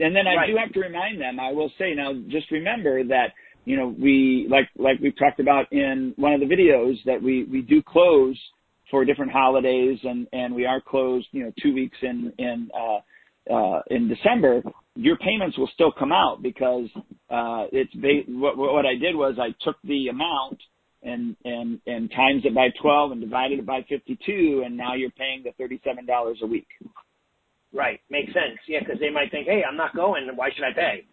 And then I
Right.
do have to remind them. I will say now, just remember that you know we like like we talked about in one of the videos that we we do close for different holidays and and we are closed you know two weeks in in uh, uh, in December. Your payments will still come out because uh, it's ba- what what I did was I took the amount and and and times it by 12 and divided it by 52 and now you're paying the $37 a week
right, makes sense. Yeah, because they might think, hey, I'm not going. Why should I pay?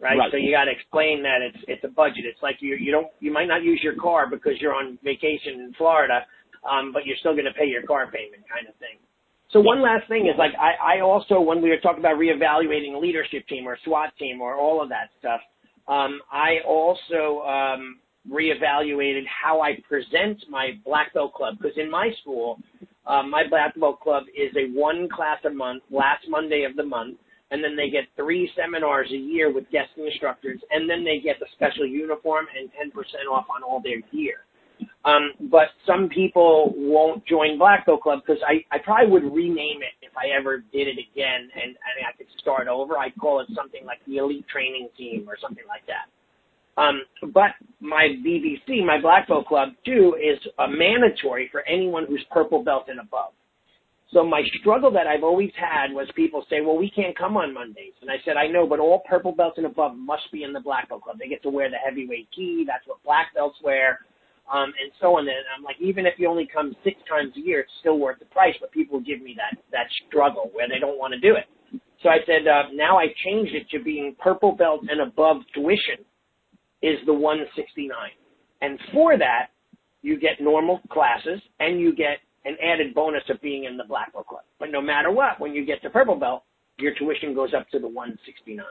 Right?
Right.
So you got to explain that it's it's a budget. It's like you you don't you might not use your car because you're on vacation in Florida, um, but you're still going to pay your car payment, kind of thing. So one last thing is like I, I also when we were talking about reevaluating leadership team or SWAT team or all of that stuff, um, I also um, reevaluated how I present my black belt club because in my school, um, my black belt club is a one class a month, last Monday of the month, and then they get three seminars a year with guest instructors, and then they get the special uniform and 10% off on all their gear. Um, but some people won't join Black Belt Club because I, I probably would rename it if I ever did it again and, and I could start over. I'd call it something like the Elite Training Team or something like that. Um, but my BBC, my Black Belt Club too, is a mandatory for anyone who's purple belt and above. So my struggle that I've always had was people say, well, we can't come on Mondays. And I said, I know, but all purple belts and above must be in the black belt club. They get to wear the heavyweight gi. That's what black belts wear. Um, and so on. And I'm like, even if you only come six times a year, it's still worth the price. But people give me that, that struggle where they don't want to do it. So I said, uh, now I changed it to being purple belt and above tuition is the 169. And for that, you get normal classes and you get an added bonus of being in the black belt club. But no matter what, when you get to purple belt, your tuition goes up to the 169.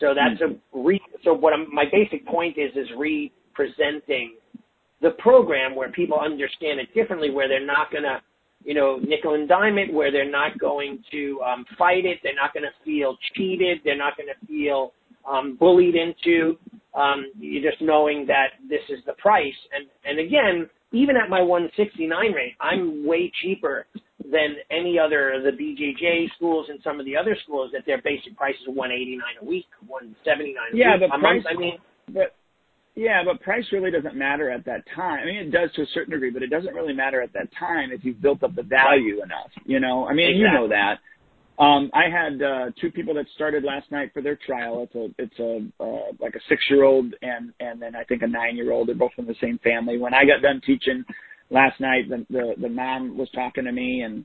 So that's a re, so what I'm, my basic point is, is representing the program where people understand it differently, where they're not to, you know, nickel and dime it, where they're not going to um, fight it, they're not to feel cheated, they're not to feel um, bullied into. Um, you're just knowing that this is the price, and and again, even at my 169 rate, I'm way cheaper than any other of the BJJ schools and some of the other schools that their basic price is 189 a week, 179 a
yeah,
week.
Yeah, but price, I mean, but yeah, but price really doesn't matter at that time. I mean, it does to a certain degree, but it doesn't really matter at that time if you've built up the value enough. You know, I mean, exactly. you know that. Um, I had uh, two people that started last night for their trial. It's a it's a uh, like a six year old and and then I think a nine year old. They're both from the same family. When I got done teaching last night, the the, the mom was talking to me and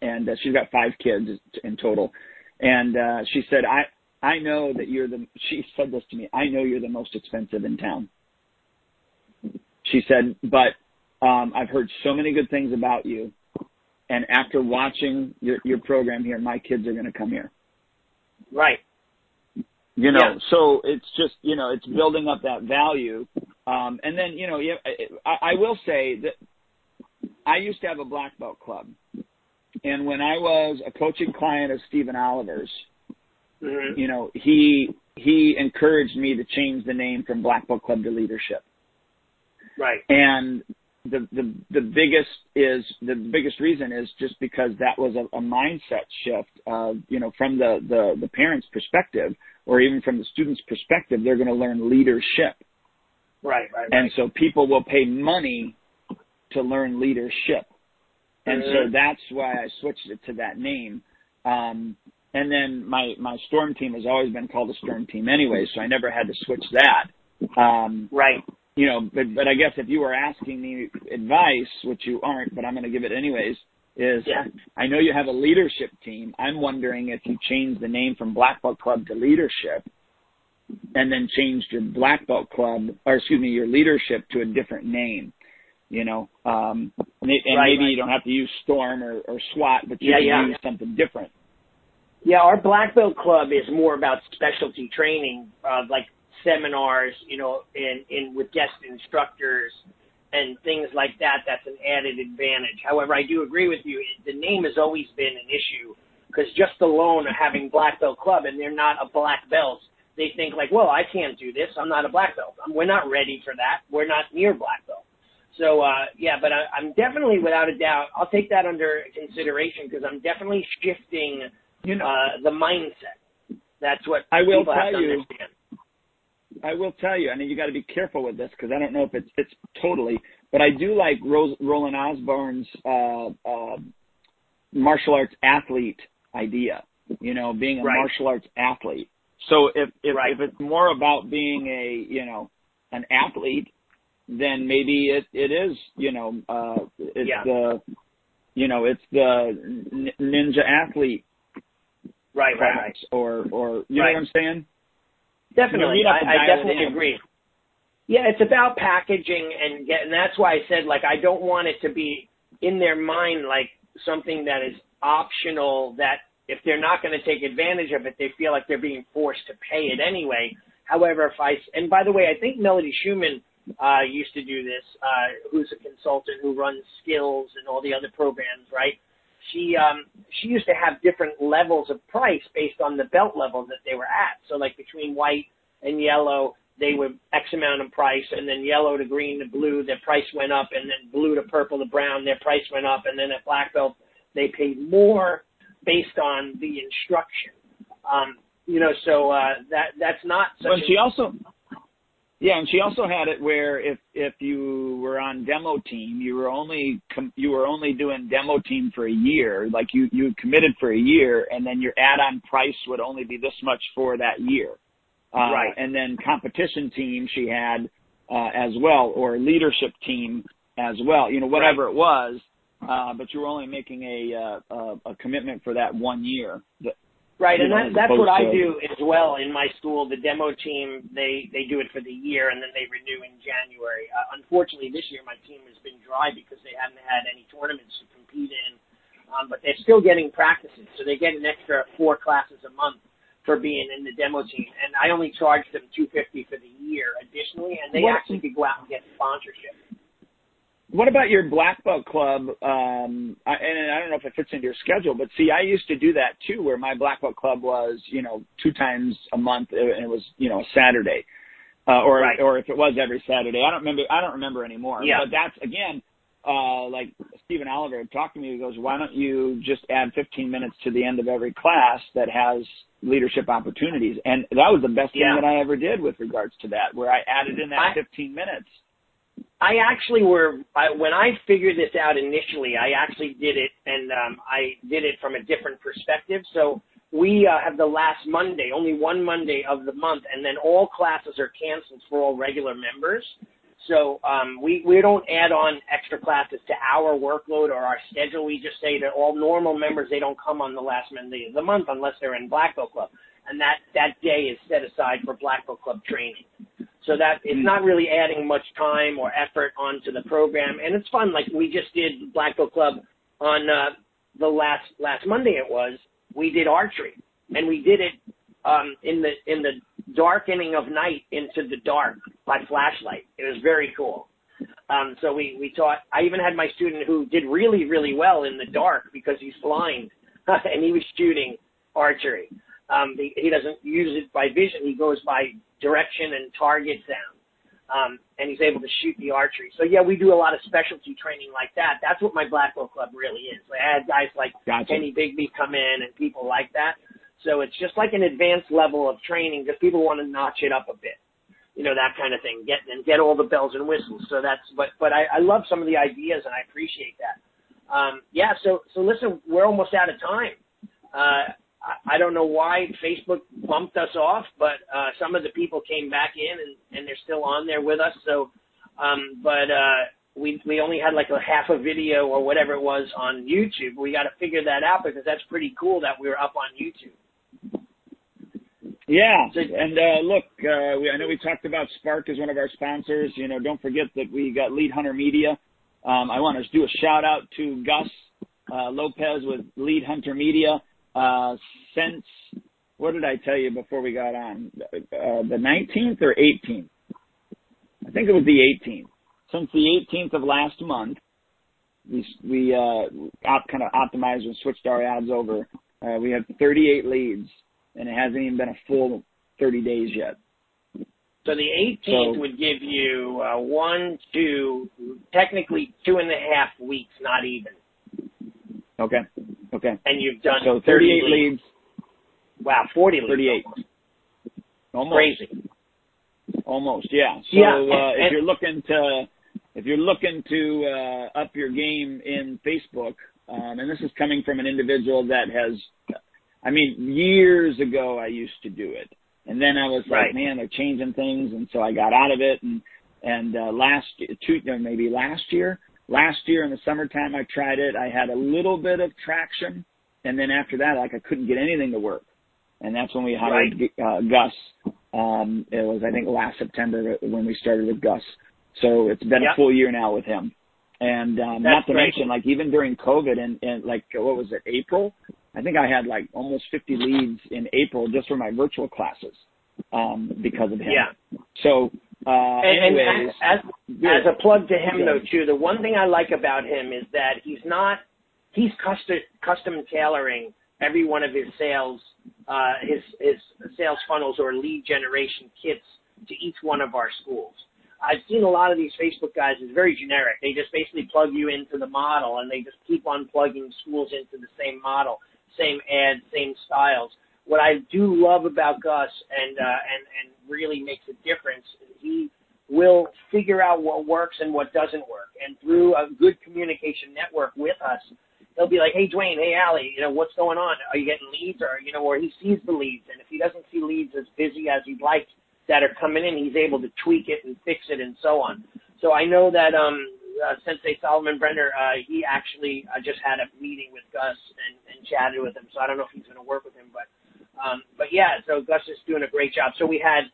and uh, she's got five kids in total, and uh, she said I I know that you're the she said this to me. I know you're the most expensive in town. She said, but um, I've heard so many good things about you and after watching your your program here, my kids are going to come here.
Right.
You know, yeah. so it's just you know it's building up that value, um, and then you know I, I will say that I used to have a black belt club, and when I was a coaching client of Stephen Oliver's, mm-hmm. you know he he encouraged me to change the name from Black Belt Club to Leadership.
Right.
And the the the biggest is the biggest reason is just because that was a, a mindset shift. Uh, you know, from the the the parents' perspective, or even from the students' perspective, they're going to learn leadership.
Right, right, right.
And so people will pay money to learn leadership, and mm-hmm. so that's why I switched it to that name. Um, and then my my storm team has always been called a storm team anyway, so I never had to switch that. Um,
right
you know, but but I guess if you were asking me advice, which you aren't, but I'm going to give it anyways, is
yeah.
I know you have a leadership team. I'm wondering if you changed the name from Black Belt Club to Leadership, and then changed your Black Belt Club, or excuse me, your leadership to a different name. You know, um, and
right,
maybe
right.
you don't have to use Storm or, or SWAT, but you
yeah,
can
yeah.
use something different.
Yeah, our Black Belt Club is more about specialty training, uh, like seminars, you know, in, in with guest instructors and things like that. That's an added advantage. However, I do agree with you. The name has always been an issue because just alone having black belt club and they're not a black belt, they think like, well, I can't do this. I'm not a black belt. We're not ready for that. We're not near black belt. So uh, yeah, but I, I'm definitely, without a doubt, I'll take that under consideration because I'm definitely shifting you know, uh, the mindset. That's what
I will tell you.
understand.
I will tell you, I mean, you got to be careful with this because I don't know if it's it's totally, but I do like Rose, Roland Osborne's uh, uh, martial arts athlete idea. You know, being a
right.
martial arts athlete. So if if,
right.
if it's more about being a you know an athlete, then maybe it it is you know uh, it's
yeah.
the you know it's the ninja athlete
right right, right.
or or you
right.
know what I'm saying
Definitely, I, I definitely agree. Yeah, it's about packaging and get, and that's why I said like I don't want it to be in their mind like something that is optional that if they're not going to take advantage of it, they feel like they're being forced to pay it anyway. However, if I and by the way, I think Melody Schumann uh, used to do this, uh, who's a consultant who runs skills and all the other programs, right? She um, she used to have different levels of price based on the belt level that they were at. So like between white and yellow, they were X amount of price, and then yellow to green to blue, their price went up, and then blue to purple to brown, their price went up, and then at black belt, they paid more based on the instruction. Um, you know, so uh, that that's not such.
But she also Yeah, and she also had it where if if you were on demo team, you were only com- you were only doing demo team for a year. Like you you committed for a year, and then your add-on price would only be this much for that year. Uh,
Right.
And then competition team she had uh, as well, or leadership team as well. You know, whatever it was. Uh, but you were only making a uh, a, a commitment for that one year.
Right,
you
and
know,
that, that's what I do as well in my school. The demo team, they they do it for the year, and then they renew in January. Uh, unfortunately, this year my team has been dry because they haven't had any tournaments to compete in, um, but they're still getting practices, so they get an extra four classes a month for being in the demo team. And I only charge them two fifty for the year additionally, and they
What-
actually could go out and get sponsorship.
What about your black belt club? Um, I, and I don't know if it fits into your schedule, but see, I used to do that too, where my black belt club was, you know, two times a month, and it was, you know, a Saturday, uh, or
Right.
or if it was every Saturday, I don't remember. I don't remember anymore.
Yeah.
But that's again, uh, like Stephen Oliver talked to me. He goes, "Why don't you just add 15 minutes to the end of every class that has leadership opportunities?" And that was the best
Yeah.
thing that I ever did with regards to that, where I added in that
I-
15 minutes.
I actually were I, when I figured this out initially. I actually did it, and um, I did it from a different perspective. So we uh, have the last Monday, only one Monday of the month, and then all classes are canceled for all regular members. So um, we we don't add on extra classes to our workload or our schedule. We just say that all normal members they don't come on the last Monday of the month unless they're in Black Belt Club, and that that day is set aside for Black Belt Club training. So that it's not really adding much time or effort onto the program, and it's fun. Like we just did Black Belt Club on uh, the last last Monday. It was we did archery, and we did it um, in the in the darkening of night into the dark by flashlight. It was very cool. Um, so we we taught. I even had my student who did really really well in the dark because he's blind, <laughs> and he was shooting archery. Um, he, he doesn't use it by vision. He goes by direction and target sound. Um, and he's able to shoot the archery. So yeah, we do a lot of specialty training like that. That's what my Black Belt Club really is. I had guys like
Gotcha.
Kenny Bigby come in and people like that. So it's just like an advanced level of training because people want to notch it up a bit. You know, that kind of thing. Get and get all the bells and whistles. So that's but but I, I love some of the ideas and I appreciate that. Um, yeah, so so listen, we're almost out of time. Uh, I, don't know why Facebook bumped us off, but uh, some of the people came back in and, and they're still on there with us. So, um, but uh, we we only had like a half a video or whatever it was on YouTube. We got to figure that out because that's pretty cool that we were up on YouTube.
Yeah,
So-
and uh, look, uh, we, I know we talked about Spark as one of our sponsors. You know, don't forget that we got Lead Hunter Media. Um, I want to do a shout out to Gus uh, Lopez with Lead Hunter Media. Uh, since what did I tell you before we got on? Uh, the 19th or 18th? I think it was the 18th. Since the 18th of last month, we we uh, op, kind of optimized and switched our ads over. Uh, we have 38 leads and it hasn't even been a full 30 days yet.
So the 18th
So-
would give you uh, one, two, technically two and a half weeks, not even,
Okay. Okay.
and you've done
So
30
38 leads,
Wow, 40 leads.
38. Almost.
Crazy.
Almost. Yeah. So
Yeah,
uh,
and-
if you're looking to if you're looking to uh, up your game in Facebook, um, and this is coming from an individual that has, I mean, years ago I used to do it, and then I was
Right.
like, man, they're changing things, and so I got out of it, and and uh, last two maybe last year, last year in the summertime I tried it, I had a little bit of traction, and then after that, like I couldn't get anything to work, and that's when we hired uh, Gus. Um, it was I think last September when we started with Gus. So it's been
Yep.
a full year now with him. And um, not to
great.
mention, like even during COVID and, and like what was it, April? I think I had like almost 50 leads in April just for my virtual classes um, because of him.
Yeah.
So, uh,
And,
anyways,
and as,
good.
as a plug to him though too, the one thing I like about him is that he's not he's custom custom tailoring every one of his sales uh, his his sales funnels or lead generation kits to each one of our schools. I've seen a lot of these Facebook guys is very generic. They just basically plug you into the model and they just keep on plugging schools into the same model, same ads, same styles. What I do love about Gus and uh, and and really makes a difference, he will figure out what works and what doesn't work. And through a good communication network with us, he'll be like, "Hey, Duane, hey, Allie, you know what's going on? Are you getting leads, or you know, or he sees the leads, and if he doesn't see leads as busy as he'd like that are coming in, he's able to tweak it and fix it and so on. So I know that um, uh, Sensei Solomon Brenner, uh, he actually uh, just had a meeting with Gus and, and chatted with him. So I don't know if he's going to work with him, but um, but yeah, so Gus is doing a great job. So we had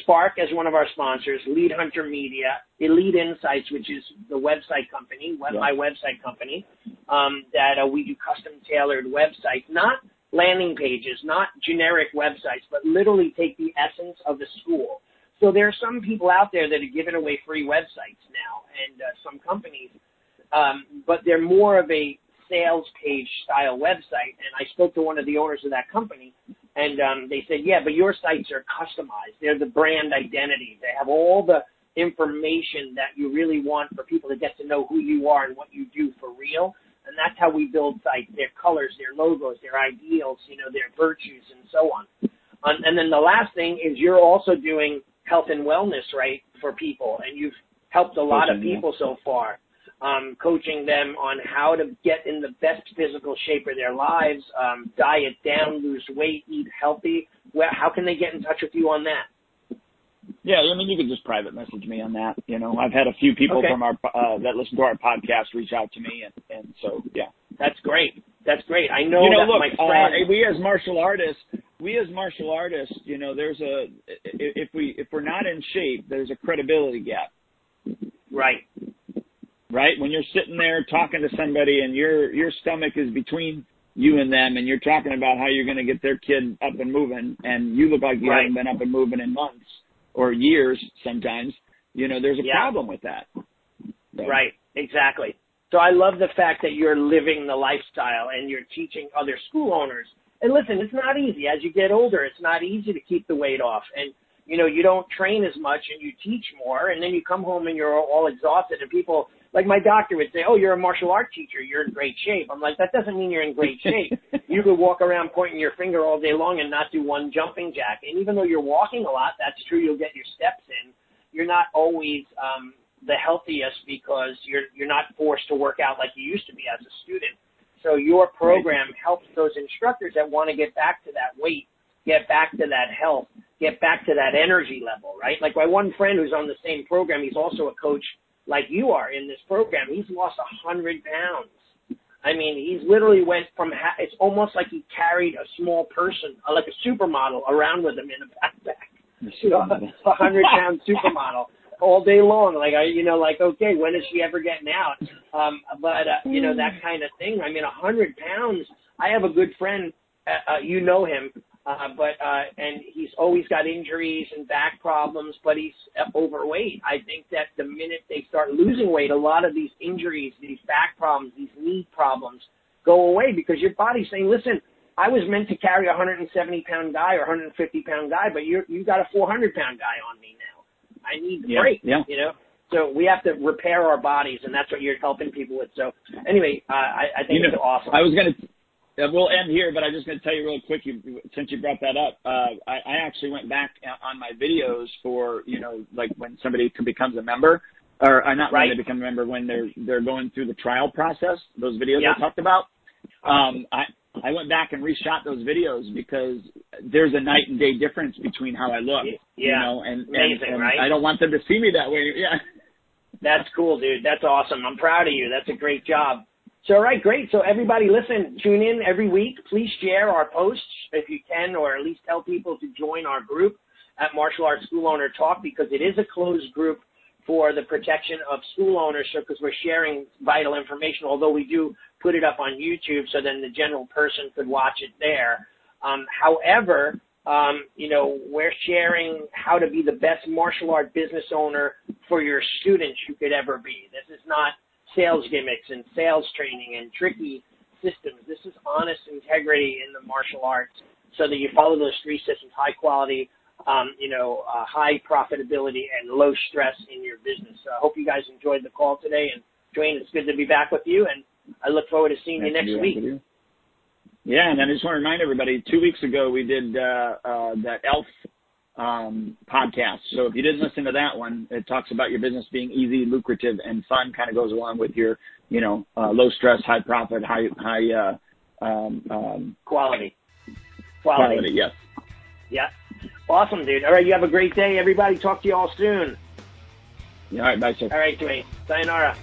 Spark as one of our sponsors, Lead Hunter Media, Elite Insights, which is the website company, web, yeah. my website company, um, that uh, we do custom tailored websites, not landing pages, not generic websites, but literally take the essence of the school. So there are some people out there that are giving away free websites now, and uh, some companies, um, but they're more of a sales page style website. And I spoke to one of the owners of that company, and um, they said, yeah, but your sites are customized. They're the brand identity. They have all the information that you really want for people to get to know who you are and what you do for real. And that's how we build sites, their colors, their logos, their ideals, you know, their virtues and so on. Um, and then the last thing is you're also doing health and wellness, right, for people. And you've helped a lot of people so far um, coaching them on how to get in the best physical shape of their lives, um, diet down, lose weight, eat healthy. Well, how can they get in touch with you on that?
Yeah, I mean, you can just private message me on that. You know, I've had a few people okay. from our uh, that listen to our podcast reach out to me, and and so yeah,
that's great. That's great. I know.
You know,
that
look,
my friend.
Uh, we as martial artists, we as martial artists, you know, there's a if we if we're not in shape, there's a credibility gap.
Right
right? When you're sitting there talking to somebody and your your stomach is between you and them and you're talking about how you're going to get their kid up and moving and you look like you
right.
haven't been up and moving in months or years sometimes, you know, there's a
yeah.
problem with that.
So. Right, exactly. So I love the fact that you're living the lifestyle and you're teaching other school owners. And listen, it's not easy. As you get older, it's not easy to keep the weight off. And you know, you don't train as much and you teach more and then you come home and you're all exhausted and people like my doctor would say, "Oh, you're a martial art teacher. You're in great shape." I'm like, that doesn't mean you're in great shape. <laughs> you could walk around pointing your finger all day long and not do one jumping jack. And even though you're walking a lot, that's true. You'll get your steps in. You're not always um, the healthiest because you're you're not forced to work out like you used to be as a student. So your program helps those instructors that want to get back to that weight, get back to that health, get back to that energy level, right? Like my one friend who's on the same program, he's also a coach like you are in this program. He's lost a hundred pounds. I mean, he's literally went from, ha- it's almost like he carried a small person, uh, like a supermodel around with him in a backpack. <laughs> You know, a hundred pound supermodel all day long. Like I, you know, like, okay, when is she ever getting out? Um, but, uh, you know, that kind of thing. I mean, a hundred pounds. I have a good friend, uh, uh, you know him, uh, but uh, and he's always got injuries and back problems, but he's overweight. I think that the minute they start losing weight, a lot of these injuries, these back problems, these knee problems go away because your body's saying, "Listen, I was meant to carry a 170 pound guy or 150 pound guy, but you you got a 400 pound guy on me now. I need the
yeah,
break."
Yeah.
You know. So we have to repair our bodies, and that's what you're helping people with. So anyway, uh, I, I think
you
it's awesome.
I was going to yeah, we'll end here, but I'm just going to tell you real quick. You, since you brought that up, uh, I, I actually went back on my videos for you know, like when somebody becomes a member, or uh, not
right.
when they become a member, when they're they're going through the trial process. Those videos
yeah.
I talked about. Um, I I went back and reshot those videos because there's a night and day difference between how I look.
Yeah.
You know, and
Amazing,
and, and
right?
I don't want them to see me that way. Yeah.
That's cool, dude. That's awesome. I'm proud of you. That's a great job. So, all right, great. So everybody listen, tune in every week. Please share our posts if you can, or at least tell people to join our group at Martial Arts School Owner Talk because it is a closed group for the protection of school ownership because we're sharing vital information, although we do put it up on YouTube so then the general person could watch it there. Um, however, um, you know, we're sharing how to be the best martial art business owner for your students you could ever be. This is not sales gimmicks and sales training and tricky systems. This is honest integrity in the martial arts so that you follow those three systems, high quality, um, you know, uh, high profitability and low stress in your business. So I hope you guys enjoyed the call today. And Duane, it's good to be back with you. And I look forward to seeing
nice
you next week.
Yeah, and I just want to remind everybody, two weeks ago we did uh, uh, that ELF um, podcast. So if you didn't listen to that one, it talks about your business being easy, lucrative, and fun. Kind of goes along with your, you know, uh, low stress, high profit, high high uh, um, um,
quality.
Quality. Quality. Yes.
Yeah. Awesome, dude. All right. You have a great day, everybody. Talk to you all soon.
All right. Bye, sir.
All right, Duane. Sayonara.